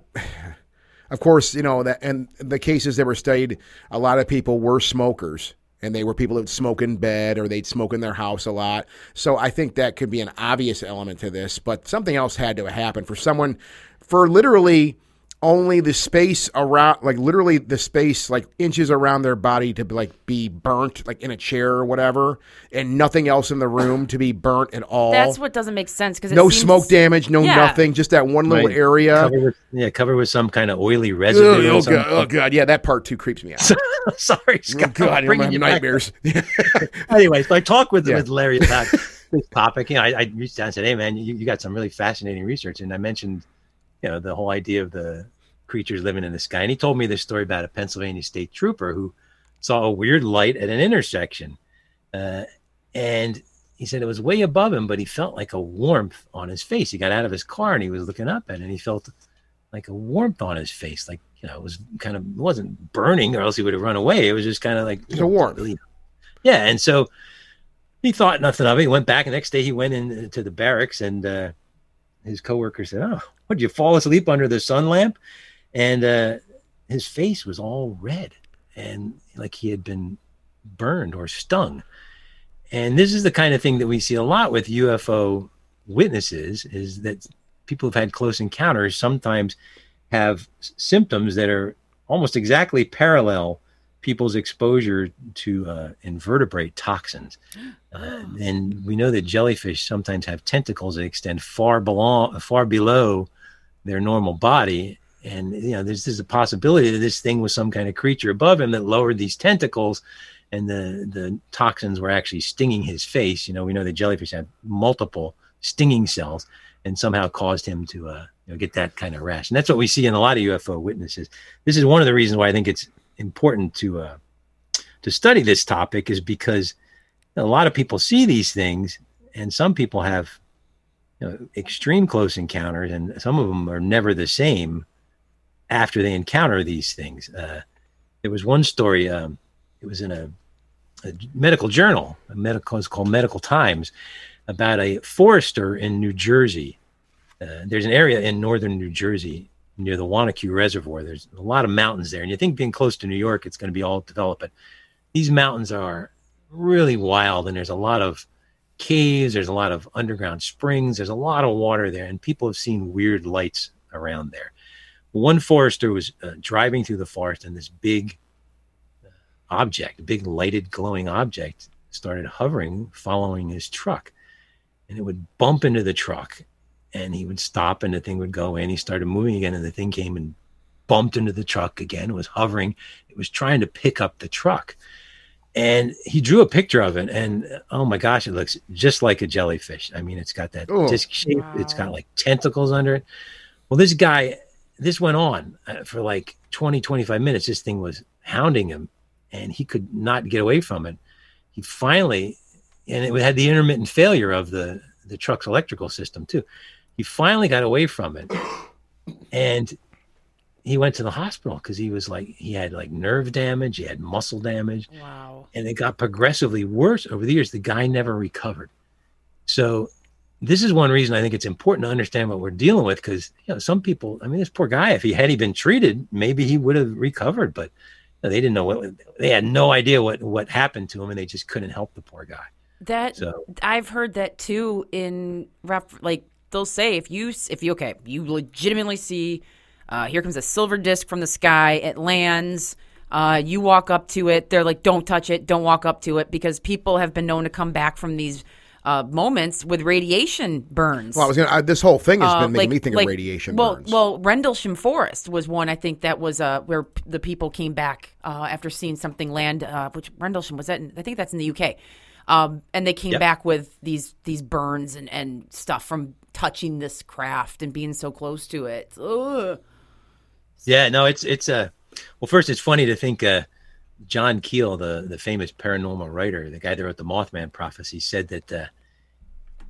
of course, you know, that and the cases that were studied, a lot of people were smokers. And they were people that would smoke in bed or they'd smoke in their house a lot. So I think that could be an obvious element to this. But something else had to happen for someone, for literally only the space around like literally the space like inches around their body to like be burnt like in a chair or whatever and nothing else in the room to be burnt at all that's what doesn't make sense because no seems, smoke damage no yeah. nothing just that one little Right. area covered with, yeah, covered with some kind of oily Ugh, residue. oh, or god, oh god yeah that part too creeps me out Sorry, oh Scott. god I'm i'm bringing you nightmares anyway, so I talked with Yeah. with Larry about this topic. You know, I, I reached out and said, "Hey, man, you, you got some really fascinating research." And I mentioned, you know, the whole idea of the creatures living in the sky. And he told me this story about a Pennsylvania state trooper who saw a weird light at an intersection, uh, and he said it was way above him, but he felt like a warmth on his face. He got out of his car and he was looking up at it, and he felt like a warmth on his face, like you know, it was kind of it wasn't burning, or else he would have run away. It was just kind of like It's a warmth. really- yeah, and so he thought nothing of it. He went back. The next day, he went into the barracks, and uh, his coworker said, "Oh, what did you fall asleep under the sun lamp?" And uh, his face was all red, and like he had been burned or stung. And this is the kind of thing that we see a lot with UFO witnesses: is that people who've had close encounters sometimes have symptoms that are almost exactly parallel people's exposure to uh, invertebrate toxins. Uh, and we know that jellyfish sometimes have tentacles that extend far below, far below their normal body. And you know, there's, there's a possibility that this thing was some kind of creature above him that lowered these tentacles, and the the toxins were actually stinging his face. You know, we know that jellyfish have multiple stinging cells, and somehow caused him to uh, you know, get that kind of rash. And that's what we see in a lot of UFO witnesses. This is one of the reasons why I think it's important to uh, to study this topic is because a lot of people see these things, and some people have you know, extreme close encounters, and some of them are never the same after they encounter these things. Uh, there was one story. Um, it was in a, a medical journal. A medical it's called Medical Times about a forester in New Jersey. Uh, there's an area in northern New Jersey near the Wanaque Reservoir. There's a lot of mountains there, and you think being close to New York, it's going to be all developed, but these mountains are really wild, and there's a lot of caves. There's a lot of underground springs. There's a lot of water there, and people have seen weird lights around there. One forester was uh, driving through the forest, and this big uh, object, a big lighted, glowing object, started hovering, following his truck, and it would bump into the truck, and he would stop, and the thing would go away, and he started moving again, and the thing came and bumped into the truck again. It was hovering. It was trying to pick up the truck. And he drew a picture of it and oh my gosh it looks just like a jellyfish. I mean it's got that Oh. disc shape. It's got like tentacles under it. Well this guy this went on uh, for like 20 25 minutes. This thing was hounding him and he could not get away from it. He finally and it had the intermittent failure of the the truck's electrical system too he finally got away from it and he went to the hospital because he was like he had like nerve damage he had muscle damage Wow. and it got progressively worse over the years. The guy never recovered. So this is one reason I think it's important to understand what we're dealing with because you know some people. I mean, this poor guy. If he had he been treated, maybe he would have recovered. But they didn't know what they had no idea what what happened to him, and they just couldn't help the poor guy. That So- I've heard that too. In ref, like they'll say if you if you okay, you legitimately see, uh, here comes a silver disc from the sky. It lands. Uh, you walk up to it. They're like, don't touch it. Don't walk up to it because people have been known to come back from these uh, moments with radiation burns. Well, I was gonna. I, this whole thing has Uh, been making like- me think like- of radiation well, burns. Well, Rendlesham Forest was one I think that was uh, where the people came back uh, after seeing something land. Uh, which Rendlesham was that? In, I think that's in the UK. Um, and they came Yep. back with these these burns and, and stuff from touching this craft and being so close to it. Ugh. Yeah, no, it's it's uh well first it's funny to think uh John Keel, the the famous paranormal writer, the guy that wrote the Mothman prophecy, said that uh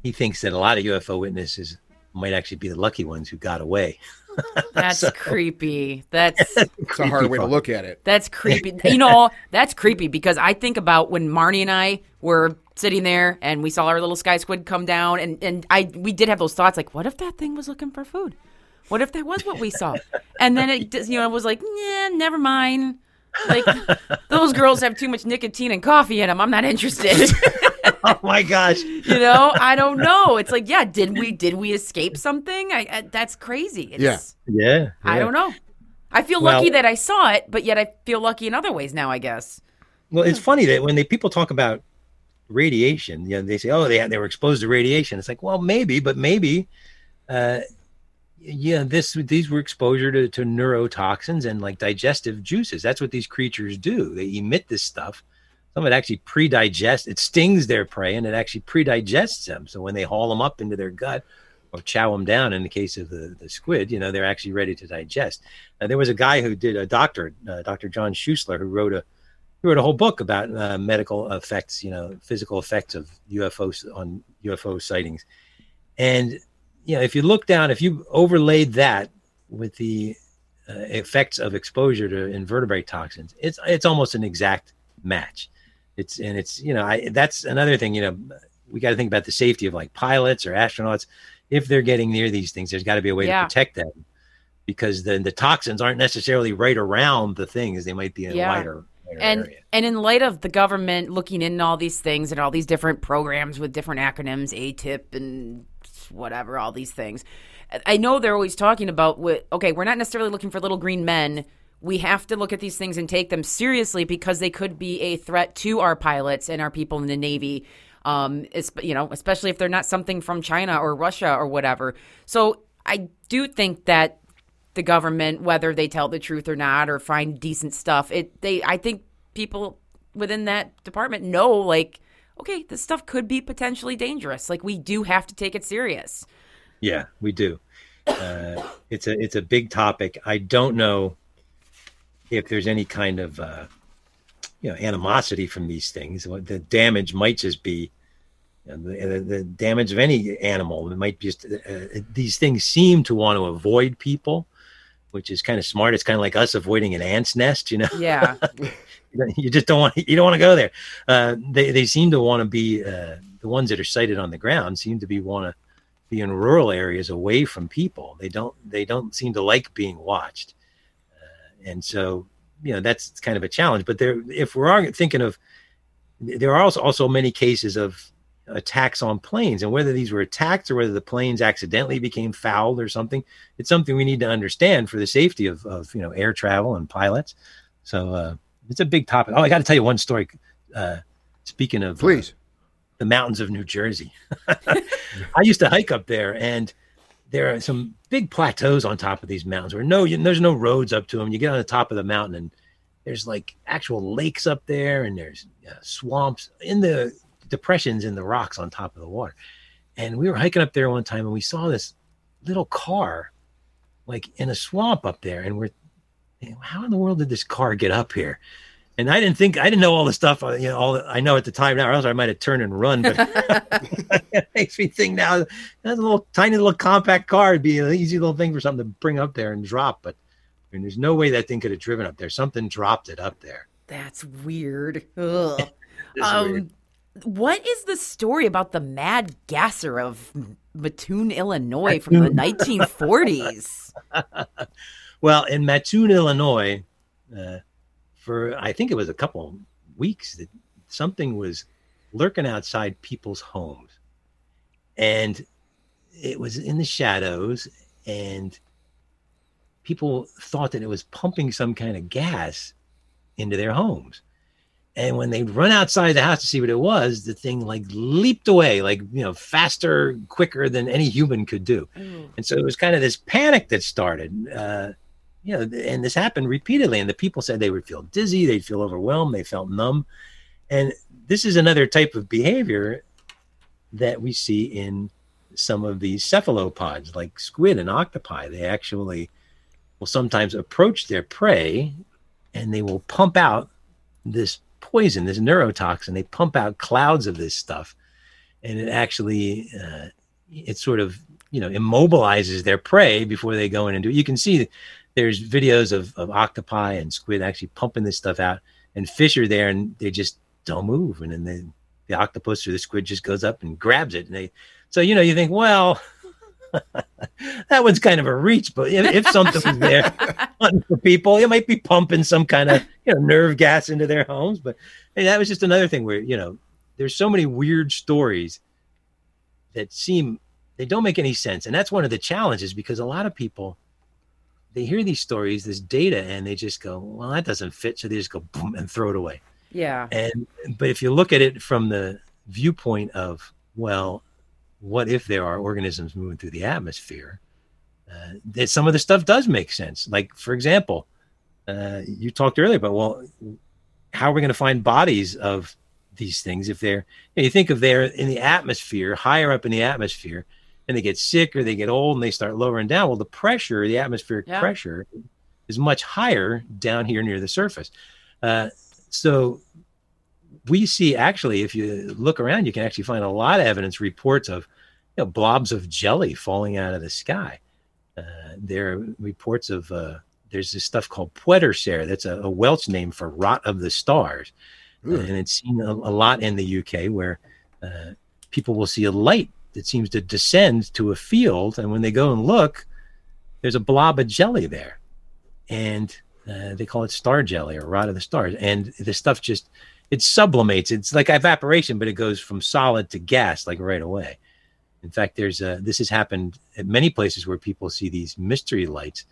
he thinks that a lot of UFO witnesses might actually be the lucky ones who got away. That's creepy. That's it's a hard way to look at it. That's creepy. you know, that's creepy because I think about when Marnie and I were sitting there and we saw our little sky squid come down and, and I we did have those thoughts like, what if that thing was looking for food? What if that was what we saw? And then it you know, it was like, yeah, never mind. Like those girls have too much nicotine and coffee in them. I'm not interested. oh my gosh. you know, I don't know. It's like, yeah, did we did we escape something? I, I that's crazy. It's, Yeah. Yeah. I don't know. I feel Well- lucky that I saw it, but yet I feel lucky in other ways now. I guess. Well, it's funny that when they people talk about radiation, you know, they say, "Oh, they they were exposed to radiation." It's like, well, maybe, but maybe, uh, yeah, this these were exposure to, to neurotoxins and like digestive juices. That's what these creatures do. They emit this stuff. Some of it actually pre-digests It stings their prey and it actually pre-digests them. So when they haul them up into their gut or chow them down, in the case of the, the squid, you know, they're actually ready to digest. There was a guy who did a doctor, uh, Dr. John Schuessler, who wrote a he wrote a whole book about uh, medical effects, you know, physical effects of UFOs on UFO sightings. And you know, if you look down, if you overlaid that with the uh, effects of exposure to invertebrate toxins, it's it's almost an exact match. It's and it's you know, I that's another thing. You know, we got to think about the safety of like pilots or astronauts. If they're getting near these things, there's got to be a way Yeah. to protect them because then the toxins aren't necessarily right around the things; they might be in Yeah. a wider, wider and area. and in light of the government looking in all these things and all these different programs with different acronyms, ATIP and whatever, all these things, I know they're always talking about what. Okay, we're not necessarily looking for little green men. We have to look at these things and take them seriously because they could be a threat to our pilots and our people in the Navy. Um, you know, especially if they're not something from China or Russia or whatever. So I do think that the government, whether they tell the truth or not, or find decent stuff. It they I think people within that department know like, okay, this stuff could be potentially dangerous. Like we do have to take it serious. Yeah, we do. Uh, it's a it's a big topic. I don't know if there's any kind of uh, you know animosity from these things. The damage might just be you know, the, the, damage of any animal. It might just uh, these things seem to want to avoid people, which is kind of smart. It's kind of like us avoiding an ant's nest, you know. Yeah. you just don't want you don't want to go there. Uh, they they seem to want to be uh, the ones that are sighted on the ground seem to be want to be in rural areas away from people. They don't they don't seem to like being watched, uh, and so you know that's kind of a challenge. But there, if we are thinking of, there are also also many cases of attacks on planes and whether these were attacks or whether the planes accidentally became fouled or something it's something we need to understand for the safety of, of you know air travel and pilots so uh, it's a big topic. Oh, I got to tell you one story. Uh, speaking of uh, Please. the mountains of New Jersey, I used to hike up there, and there are some big plateaus on top of these mountains where no, you, there's no roads up to them. You get on the top of the mountain, and there's like actual lakes up there, and there's uh, swamps in the depressions in the rocks on top of the water. And we were hiking up there one time, and we saw this little car, like in a swamp up there, and we're how in the world did this car get up here? And I didn't think I didn't know all the stuff uh, you know all I know at the time now, or else I might have turned and run. But it makes me think now that's a little tiny little compact car would be an easy little thing for something to bring up there and drop. But I mean, there's no way that thing could have driven up there. Something dropped it up there. That's weird. Ugh. Um, weird. what is the story about the mad gasser of Mattoon, Illinois from the 1940s? Well, in Mattoon, Illinois, uh, for I think it was a couple weeks that something was lurking outside people's homes. And it was in the shadows, and people thought that it was pumping some kind of gas into their homes. And when they'd run outside the house to see what it was, the thing like leaped away, like, you know, faster, quicker than any human could do. And so it was kind of this panic that started. Uh, you know, and this happened repeatedly. And the people said they would feel dizzy, they'd feel overwhelmed, they felt numb. And this is another type of behavior that we see in some of these cephalopods, like squid and octopi. They actually will sometimes approach their prey and they will pump out this poison, this neurotoxin. They pump out clouds of this stuff, and it actually uh, it sort of you know immobilizes their prey before they go in and do. It. You can see there's videos of, of octopi and squid actually pumping this stuff out, and fish are there and they just don't move, and then the the octopus or the squid just goes up and grabs it, and they so you know you think well. that one's kind of a reach, but if, if something was there for people, it might be pumping some kind of you know nerve gas into their homes. But hey, that was just another thing where you know there's so many weird stories that seem they don't make any sense, and that's one of the challenges because a lot of people they hear these stories, this data, and they just go, "Well, that doesn't fit," so they just go boom and throw it away. Yeah. And but if you look at it from the viewpoint of, well, what if there are organisms moving through the atmosphere? Uh, that some of the stuff does make sense. Like for example, uh, you talked earlier about well, how are we going to find bodies of these things if they're you, know, you think of they're in the atmosphere, higher up in the atmosphere, and they get sick or they get old and they start lowering down. Well, the pressure, the atmospheric Yeah. pressure, is much higher down here near the surface. Uh, so we see actually, if you look around, you can actually find a lot of evidence, reports of you know, blobs of jelly falling out of the sky. Uh, there are reports of uh, there's this stuff called pwdre ser. That's a, a Welsh name for rot of the stars, Ugh. and it's seen a, a lot in the UK where uh, people will see a light that seems to descend to a field, and when they go and look, there's a blob of jelly there, and uh, they call it star jelly or rot of the stars, and the stuff just it sublimates. It's like evaporation, but it goes from solid to gas like right away. In fact, there's a, this has happened at many places where people see these mystery lights.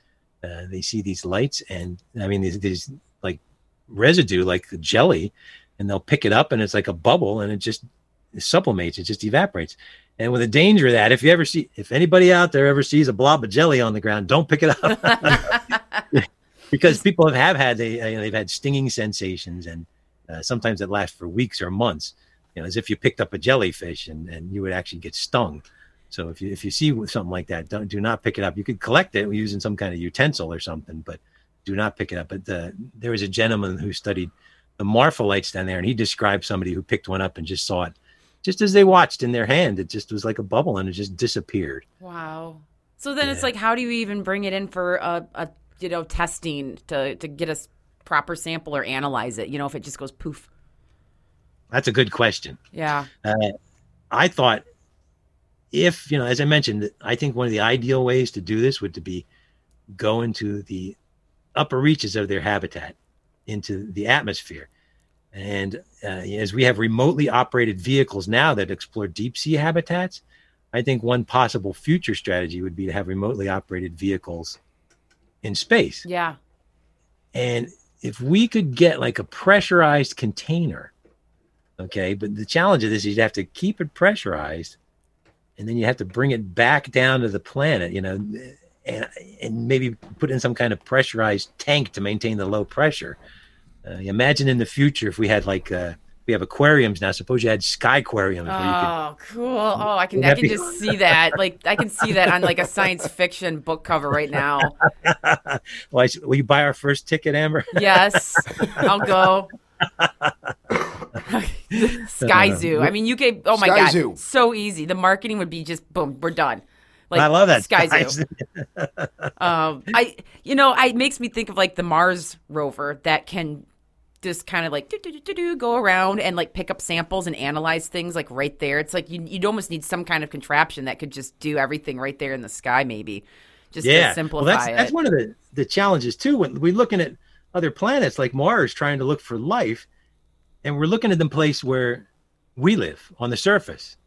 Uh, they see these lights, and I mean, these there's like residue, like the jelly, and they'll pick it up, and it's like a bubble, and it just sublimates, it just evaporates. And with the danger of that, if you ever see, if anybody out there ever sees a blob of jelly on the ground, don't pick it up because people have, have had they you know, they've had stinging sensations, and uh, sometimes it lasts for weeks or months. You know, as if you picked up a jellyfish and, and you would actually get stung. So if you if you see something like that, don't do not pick it up. You could collect it using some kind of utensil or something, but do not pick it up. But the, there was a gentleman who studied the Marfa lights down there, and he described somebody who picked one up and just saw it, just as they watched in their hand. It just was like a bubble, and it just disappeared. Wow. So then it's like, how do you even bring it in for a, a you know testing to to get a proper sample or analyze it? You know, if it just goes poof. That's a good question. Yeah. Uh, I thought if you know, as I mentioned, I think one of the ideal ways to do this would to be go into the upper reaches of their habitat, into the atmosphere, and uh, as we have remotely operated vehicles now that explore deep sea habitats, I think one possible future strategy would be to have remotely operated vehicles in space. Yeah. And if we could get like a pressurized container, okay, but the challenge of this is you'd have to keep it pressurized and then you have to bring it back down to the planet, you know, and, and maybe put in some kind of pressurized tank to maintain the low pressure. Uh, imagine in the future if we had like, uh, we have aquariums now. Suppose you had sky aquariums where you could Oh, cool. Oh, I can I That'd can be- just see that. Like I can see that on like a science fiction book cover right now. well, I s- will you buy our first ticket, Amber? Yes. I'll go. Sky Zoo. I mean, you could. Oh my Sky god, Zoo. so easy. The marketing would be just boom, we're done. Like I love that. Sky Zoo. Um, I, you know, I it makes me think of like the Mars rover that can just kind of like do, do, do, do, do, go around and like pick up samples and analyze things like right there. It's like you you'd almost need some kind of contraption that could just do everything right there in the sky, maybe just yeah. to simplify well, that's, it. That's one of the, the challenges too. When we're looking at other planets like Mars, trying to look for life, and we're looking at the place where we live on the surface.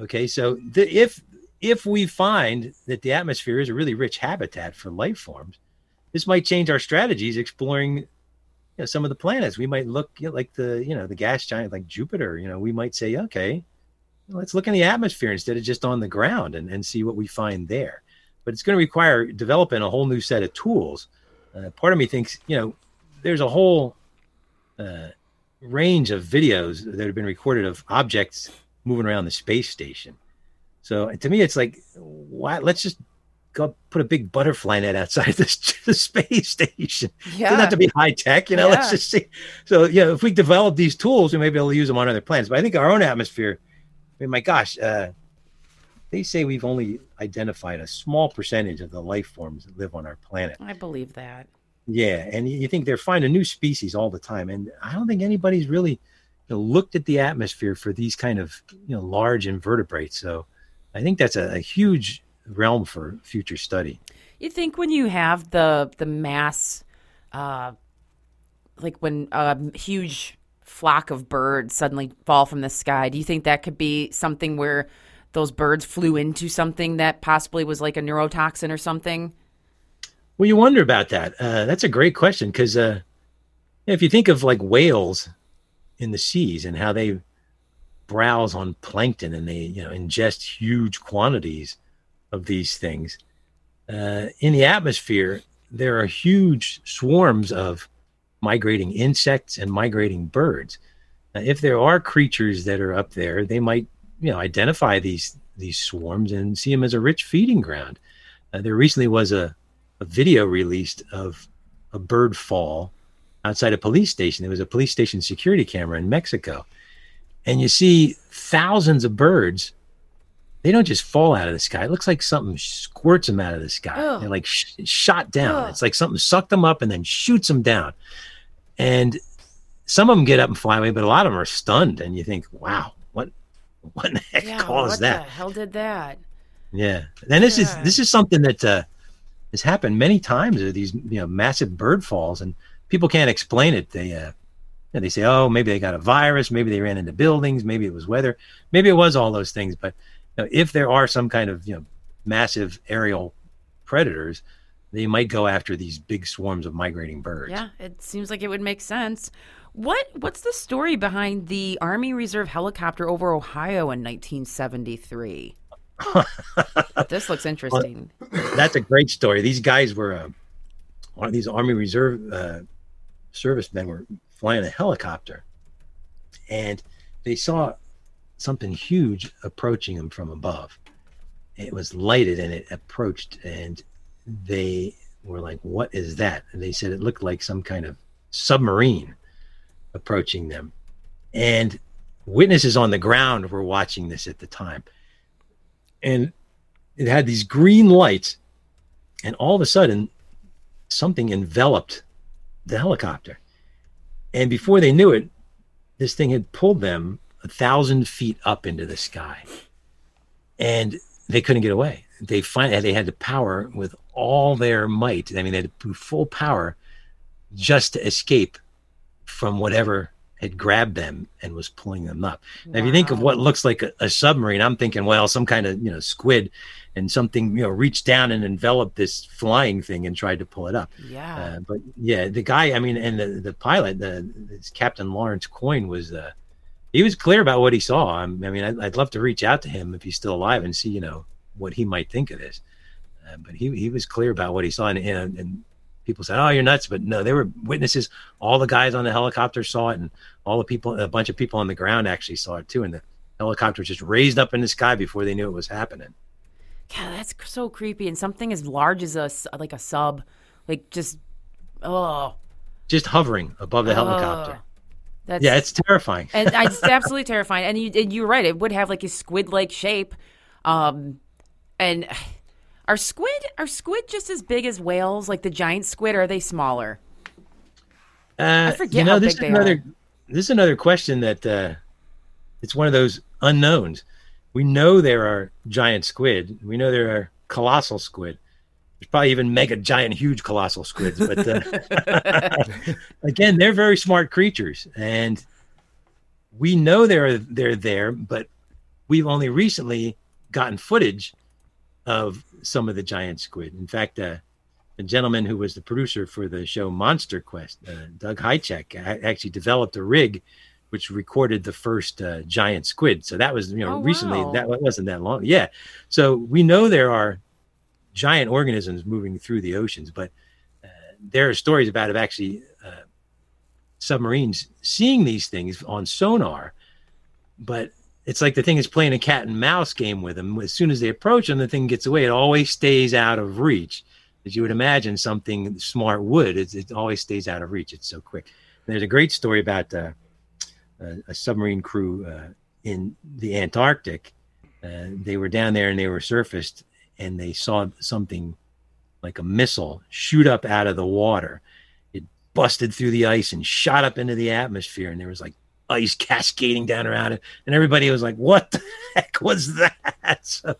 Okay, so the, if if we find that the atmosphere is a really rich habitat for life forms, this might change our strategies exploring you know, some of the planets. We might look you know, like the you know the gas giant like Jupiter. You know, we might say, okay, let's look in the atmosphere instead of just on the ground and, and see what we find there. But it's going to require developing a whole new set of tools. Uh, part of me thinks, you know, there's a whole uh, range of videos that have been recorded of objects moving around the space station. So to me, it's like, why? Let's just go put a big butterfly net outside this the space station. Yeah. Doesn't have to be high tech, you know. Let's just see. So you know, if we develop these tools, we may be able to use them on other planets. But I think our own atmosphere. I mean, my gosh, uh, they say we've only identified a small percentage of the life forms that live on our planet. I believe that. Yeah, and you you think they're finding new species all the time, and I don't think anybody's really you know, looked at the atmosphere for these kind of you know large invertebrates. So I think that's a, a huge realm for future study. You think when you have the the mass, uh, like when a huge flock of birds suddenly fall from the sky, do you think that could be something where those birds flew into something that possibly was like a neurotoxin or something? Well, you wonder about that. Uh, that's a great question because uh, if you think of like whales in the seas and how they browse on plankton and they you know ingest huge quantities of these things uh, in the atmosphere, there are huge swarms of migrating insects and migrating birds. Uh, if there are creatures that are up there, they might you know identify these these swarms and see them as a rich feeding ground. Uh, there recently was a a video released of a bird fall outside a police station. There was a police station security camera in Mexico. And you see thousands of birds. They don't just fall out of the sky. It looks like something squirts them out of the sky. Ugh. They're like sh- shot down. Ugh. It's like something sucked them up and then shoots them down. And some of them get up and fly away, but a lot of them are stunned. And you think, wow, what, what in the heck caused what that? the hell did that? Yeah, and this is this is something that uh, has happened many times. Are these you know massive bird falls, and people can't explain it. They uh, know, they say, oh, maybe they got a virus, maybe they ran into buildings, maybe it was weather, maybe it was all those things. But you know, if there are some kind of you know massive aerial predators, they might go after these big swarms of migrating birds. Yeah, it seems like it would make sense. What what's the story behind the Army Reserve helicopter over Ohio in 1973? this looks interesting. That's a great story. These guys were uh, one of these Army Reserve uh, servicemen were flying a helicopter, and they saw something huge approaching them from above. It was lighted and it approached, and they were like, "What is that?" And they said it looked like some kind of submarine approaching them, and witnesses on the ground were watching this at the time, and it had these green lights and all of a sudden something enveloped the helicopter and before they knew it this thing had pulled them a thousand feet up into the sky. And they couldn't get away. They finally they had to power with all their might. I mean they had to full power just to escape from whatever had grabbed them and was pulling them up. Now, if you think of what looks like a, a submarine, I'm thinking, well, some kind of you know squid, and something you know reached down and enveloped this flying thing and tried to pull it up. Yeah. Uh, but yeah, the guy, I mean, and the the pilot, the this Captain Lawrence Coyne was, uh, he was clear about what he saw. I mean, I'd, I'd love to reach out to him if he's still alive and see you know what he might think of this. Uh, but he he was clear about what he saw, and, and and people said, "Oh, you're nuts," but no, they were witnesses. All the guys on the helicopter saw it, and all the people, a bunch of people on the ground actually saw it too. And the helicopter just raised up in the sky before they knew it was happening. God, that's so creepy. And something as large as a like a sub, like just oh, Just hovering above the helicopter. That's Yeah, it's terrifying. and it's absolutely terrifying. And you and you're right. It would have like a squid like shape. Um, and are squid are squid just as big as whales, like the giant squid? Or are they smaller? Uh, forget you know, how this big is they another this is another question that uh, it's one of those unknowns. We know there are giant squid. We know there are colossal squid. There's probably even mega giant, huge, colossal squids. But uh, again, they're very smart creatures, and we know they're they're there, but we've only recently gotten footage of some of the giant squid. In fact, uh, the gentleman who was the producer for the show Monster Quest, uh, Doug Hajicek, actually developed a rig which recorded the first uh, giant squid. So that was you know Oh, recently wow. that wasn't that long. Yeah, so we know there are giant organisms moving through the oceans, but uh, there are stories about of actually uh, submarines seeing these things on sonar, but it's like the thing is playing a cat and mouse game with them. As soon as they approach them, the thing gets away. It always stays out of reach. As you would imagine, something smart would. It, it always stays out of reach. It's so quick. There's a great story about uh, a, submarine crew uh, in the Antarctic. Uh, they were down there and they were surfaced, and they saw something like a missile shoot up out of the water. It busted through the ice and shot up into the atmosphere, and there was like ice cascading down around it, and everybody was like, "What the heck was that?" So.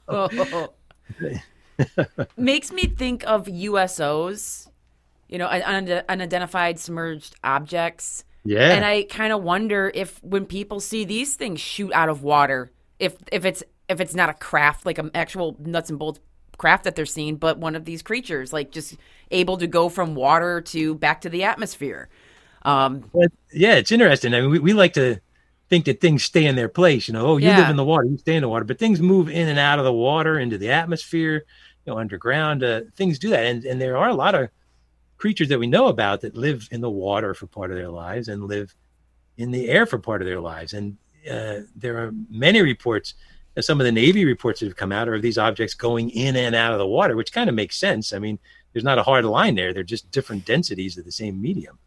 Makes me think of USOs, you know, un- unidentified submerged objects. Yeah, And I kind of wonder if when people see these things shoot out of water, if if it's if it's not a craft like an actual nuts and bolts craft that they're seeing, but one of these creatures like just able to go from water to back to the atmosphere. Um, But yeah, it's interesting. I mean, we, we like to think that things stay in their place. You know, oh, you live in the water, you stay in the water, but things move in and out of the water into the atmosphere, you know, underground. Uh, things do that, and and there are a lot of creatures that we know about that live in the water for part of their lives and live in the air for part of their lives. And uh, there are many reports. uh, Some of the Navy reports that have come out are of these objects going in and out of the water, which kind of makes sense. I mean, there's not a hard line there; they're just different densities of the same medium.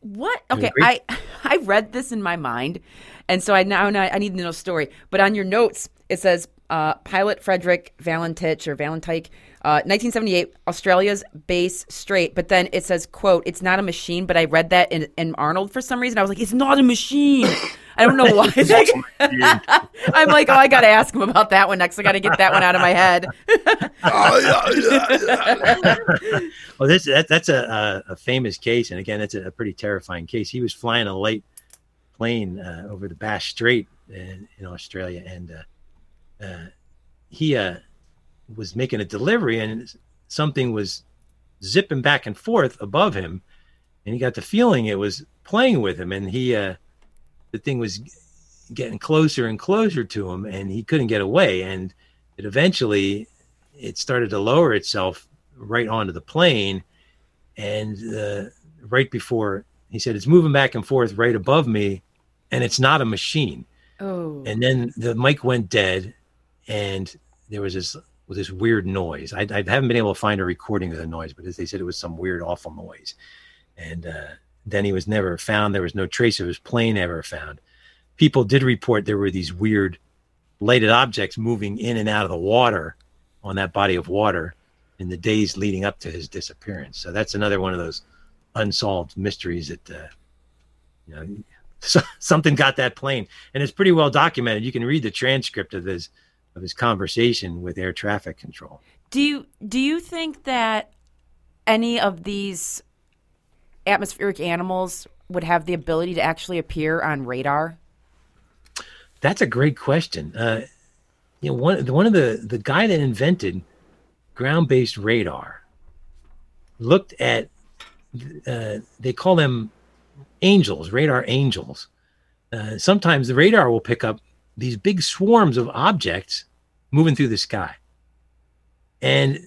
What? Okay. I I read this in my mind, and so I now I need to know story. But on your notes, it says uh, pilot Frederick Valentich or Valentike, uh, 1978, Australia's Bass Strait. But then it says, "quote It's not a machine." But I read that in, in Arnold for some reason. I was like, "It's not a machine." I don't know why. I'm like, oh, I got to ask him about that one next. I got to get that one out of my head. Well, this that, that's a, a a famous case, and again, it's a, a pretty terrifying case. He was flying a light plane uh, over the Bass Strait in, in Australia, and uh, uh, he uh, was making a delivery, and something was zipping back and forth above him, and he got the feeling it was playing with him, and he uh, the thing was getting closer and closer to him, and he couldn't get away, and it eventually it started to lower itself right onto the plane. And uh, right before he said it's moving back and forth right above me and it's not a machine. Oh, and then the mic went dead and there was this this weird noise. I, I haven't been able to find a recording of the noise but as they said it was some weird awful noise. And uh, then he was never found. There was no trace of his plane ever found. People did report there were these weird lighted objects moving in and out of the water on that body of water in the days leading up to his disappearance. So that's another one of those unsolved mysteries that uh, you know so, something got that plane, and it's pretty well documented. You can read the transcript of his of his conversation with air traffic control. Do you do you think that any of these atmospheric animals would have the ability to actually appear on radar? That's a great question. Uh, you know, one one of the the guy that invented ground based radar looked at uh, they call them angels, radar angels. Uh, sometimes the radar will pick up these big swarms of objects moving through the sky, and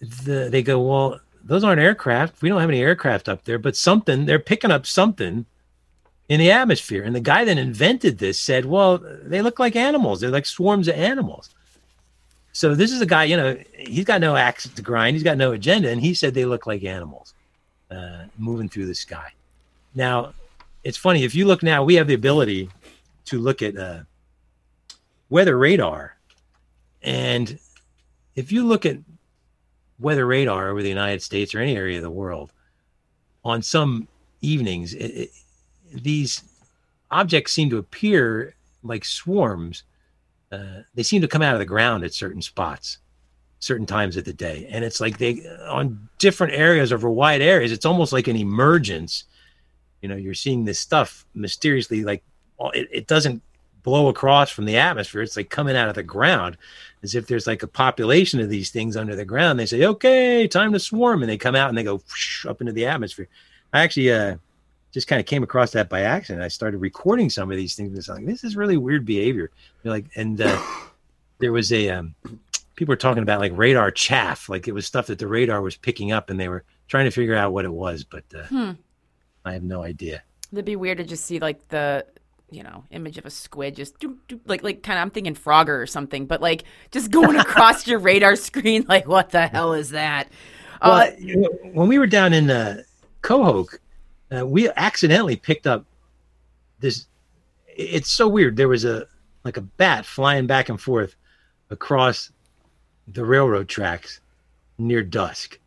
the, they go, "Well, those aren't aircraft. We don't have any aircraft up there, but something they're picking up something." in the atmosphere. And the guy that invented this said, well, they look like animals. They're like swarms of animals. So this is a guy, you know, he's got no axe to grind. He's got no agenda. And he said they look like animals uh, moving through the sky. Now, it's funny. If you look now, we have the ability to look at uh, weather radar. And if you look at weather radar over the United States or any area of the world, on some evenings, it, it, these objects seem to appear like swarms. Uh, they seem to come out of the ground at certain spots, certain times of the day, and it's like they on different areas over wide areas. It's almost like an emergence. You know, you're seeing this stuff mysteriously like it, it doesn't blow across from the atmosphere. It's like coming out of the ground as if there's like a population of these things under the ground. They say, okay, time to swarm. And they come out and they go whoosh, up into the atmosphere. I actually uh, just kind of came across that by accident. I started recording some of these things. And it's like, this is really weird behavior. You're like, and uh, there was a, um, people were talking about like radar chaff. Like it was stuff that the radar was picking up and they were trying to figure out what it was. But uh, Hmm. I have no idea. It'd be weird to just see like the you know image of a squid just doop, doop, like like kind of I'm thinking Frogger or something, but like just going across your radar screen. Like what the hell is that? Well, Uh, you know, when we were down in uh, Cohoke, uh, we accidentally picked up this. It's so weird. There was a like a bat flying back and forth across the railroad tracks near dusk.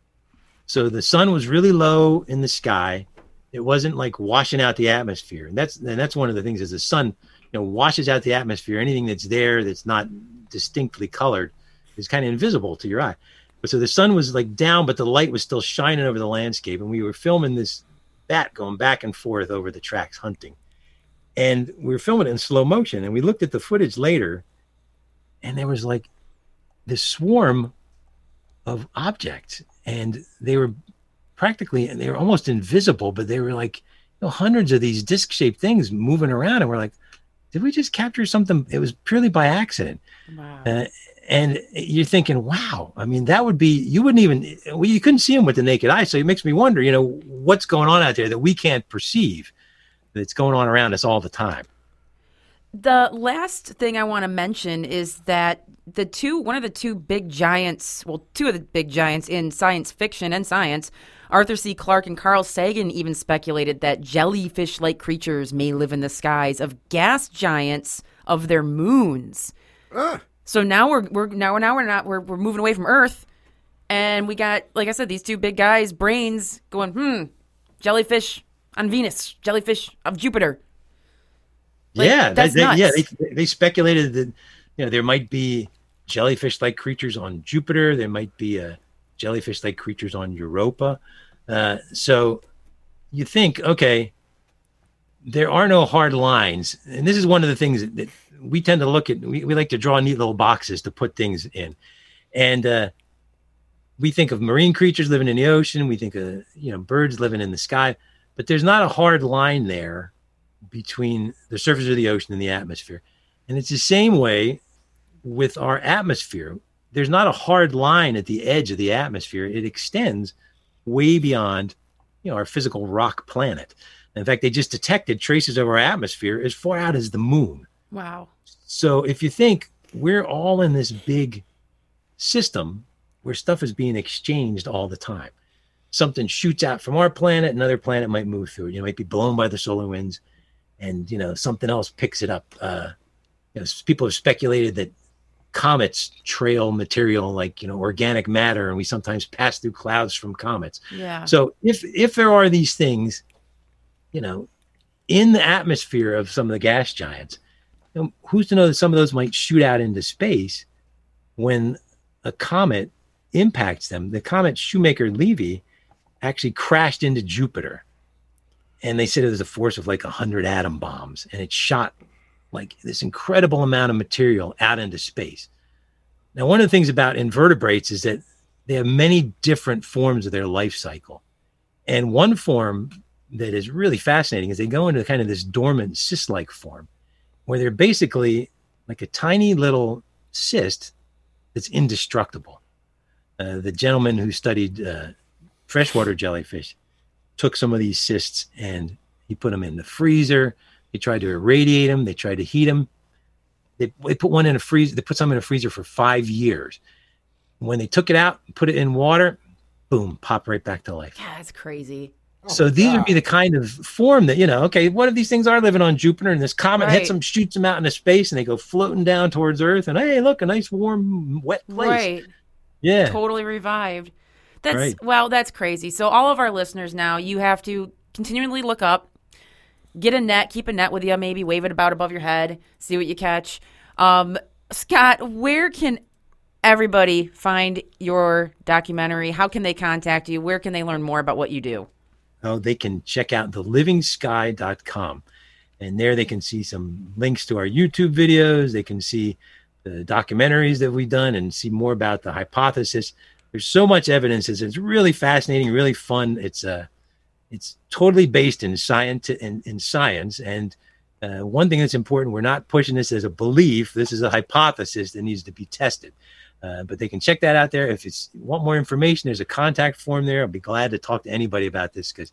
So the sun was really low in the sky. It wasn't like washing out the atmosphere, and that's and that's one of the things is the sun, you know, washes out the atmosphere. Anything that's there that's not distinctly colored is kind of invisible to your eye. But so the sun was like down, but the light was still shining over the landscape, and we were filming this bat going back and forth over the tracks hunting, and we were filming it in slow motion. And we looked at the footage later, and there was like this swarm of objects, and they were practically and they were almost invisible, but they were like you know, hundreds of these disc-shaped things moving around, and we're like, did we just capture something? It was purely by accident. wow. Uh, and you're thinking, wow, I mean, that would be, you wouldn't even, well, you couldn't see them with the naked eye. So it makes me wonder, you know, what's going on out there that we can't perceive that's going on around us all the time. The last thing I want to mention is that the two, one of the two big giants, well, two of the big giants in science fiction and science, Arthur C. Clarke and Carl Sagan even speculated that jellyfish like creatures may live in the skies of gas giants of their moons. So now we're, we're now, now we're not, we're, we're moving away from Earth. And we got, like I said, these two big guys' brains going, hmm, jellyfish on Venus, jellyfish of Jupiter. Like, yeah. that's they, they- yeah. They, they speculated that, you know, there might be jellyfish like creatures on Jupiter. There might be uh, jellyfish like creatures on Europa. Uh, so you think, okay, there are no hard lines. And this is one of the things that, we tend to look at. We, we like to draw neat little boxes to put things in. And uh, we think of marine creatures living in the ocean. We think of, you know, birds living in the sky. But there's not a hard line there between the surface of the ocean and the atmosphere. And it's the same way with our atmosphere. There's not a hard line at the edge of the atmosphere. It extends way beyond, you know, our physical rock planet. In fact, they just detected traces of our atmosphere as far out as the moon. Wow. So if you think we're all in this big system where stuff is being exchanged all the time, something shoots out from our planet, another planet might move through it. You know, might be blown by the solar winds, and you know something else picks it up. Uh, you know, people have speculated that comets trail material like you know organic matter, and we sometimes pass through clouds from comets. Yeah. So if if there are these things, you know, in the atmosphere of some of the gas giants, you know, who's to know that some of those might shoot out into space when a comet impacts them? The comet Shoemaker Levy actually crashed into Jupiter, and they said it was a force of like hundred atom bombs, and it shot like this incredible amount of material out into space. Now, one of the things about invertebrates is that they have many different forms of their life cycle. And one form that is really fascinating is they go into kind of this dormant cyst like form where they're basically like a tiny little cyst that's indestructible. Uh, the gentleman who studied uh, freshwater jellyfish took some of these cysts and he put them in the freezer. They tried to irradiate them, they tried to heat them. They, they put one in a freezer, they put some in a freezer for five years. When they took it out, put it in water, boom, pop right back to life. Yeah, it's crazy. Oh so these would be the kind of form that, you know, okay, what if these things are living on Jupiter and this comet Right. hits them, shoots them out into space and they go floating down towards Earth and hey, look, a nice warm, wet place. Right. Yeah. Totally revived. That's Right. well, that's crazy. So all of our listeners now, you have to continually look up, get a net, keep a net with you, maybe wave it about above your head, see what you catch. Um, Scott, where can everybody find your documentary? How can they contact you? Where can they learn more about what you do? oh, they can check out thelivingsky.com. and there they can see some links to our YouTube videos. They can see the documentaries that we've done and see more about the hypothesis. There's so much evidence. It's, it's really fascinating, really fun. It's uh, it's totally based in science in, in science. And uh, one thing that's important, we're not pushing this as a belief. This is a hypothesis that needs to be tested. Uh, but they can check that out there. If it's want more information, there's a contact form there. I'll be glad to talk to anybody about this because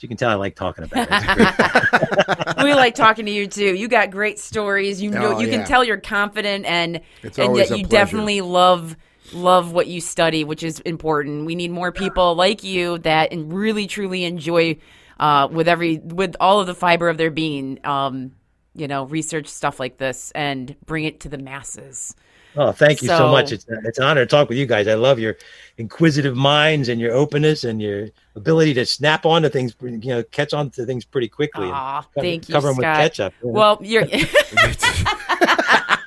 you can tell I like talking about it. we like talking to you too. You got great stories. You know, Oh, you yeah. can tell you're confident, and It's and yet you pleasure. definitely love love what you study, which is important. We need more people like you that and really truly enjoy uh, with every with all of the fiber of their being. Um, you know, research stuff like this and bring it to the masses. Oh, thank you so, So- much. It's, it's an honor to talk with you guys. I love your inquisitive minds and your openness and your ability to snap onto things, you know, catch on to things pretty quickly. Aw, cover- thank you, cover Scott. with ketchup. you know? Well, you're.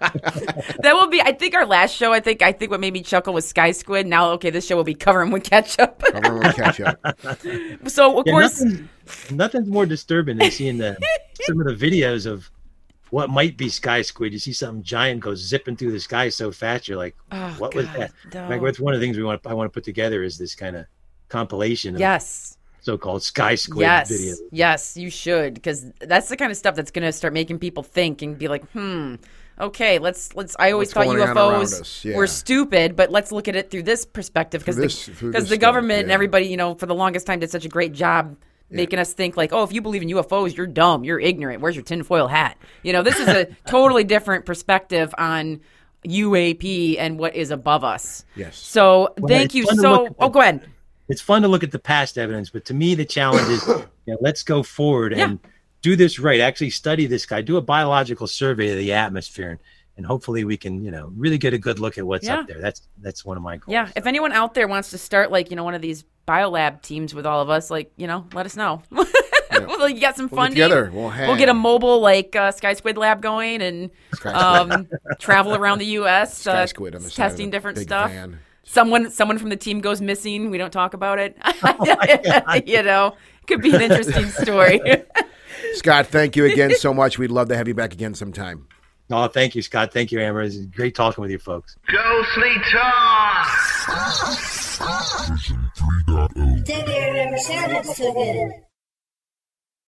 that will be. I think our last show. I think. I think what made me chuckle was Sky Squid. Now, okay, this show will be covering with ketchup. Everyone will catch up. so of Yeah, course, nothing's, nothing's more disturbing than seeing the some of the videos of what might be sky squid. You see something giant go zipping through the sky so fast, you're like, Oh, "What was that?" no. Like, that's one of the things we want. I want to put together is this kind of compilation of yes, so-called sky squid yes, videos. yes, you should because that's the kind of stuff that's going to start making people think and be like, hmm. Okay, let's let's. I always What's thought going on around UFOs? Yeah. were stupid, but let's look at it through this perspective because this- the, because the stuff, government and everybody, you know, for the longest time did such a great job making us think like, oh, if you believe in UFOs, you're dumb, you're ignorant. Where's your tinfoil hat? You know, this is a totally different perspective on UAP and what is above us. Yes. So thank you so. Oh, the- go ahead. it's fun to look at the past evidence, but to me, the challenge is, you know, let's go forward Yeah. and do this right. Actually, study this guy, do a biological survey of the atmosphere, and, and hopefully we can, you know, really get a good look at what's Yeah. up there. That's that's one of my goals. Yeah, if anyone out there wants to start like you know one of these biolab teams with all of us, like you know, let us know. well, you got some We'll get some funding. together. We'll hang. We'll get a mobile like uh, Sky Squid lab going and um, travel around the U.S. Sky uh, Squid on the side of testing different stuff. van. Someone, someone from the team goes missing. We don't talk about it. you know, could be an interesting story. Scott, thank you again so much. We'd love to have you back again sometime. Oh, thank you, Scott. Thank you, Amber. It's great talking with you folks. Ghostly Talk! That never sounded so good.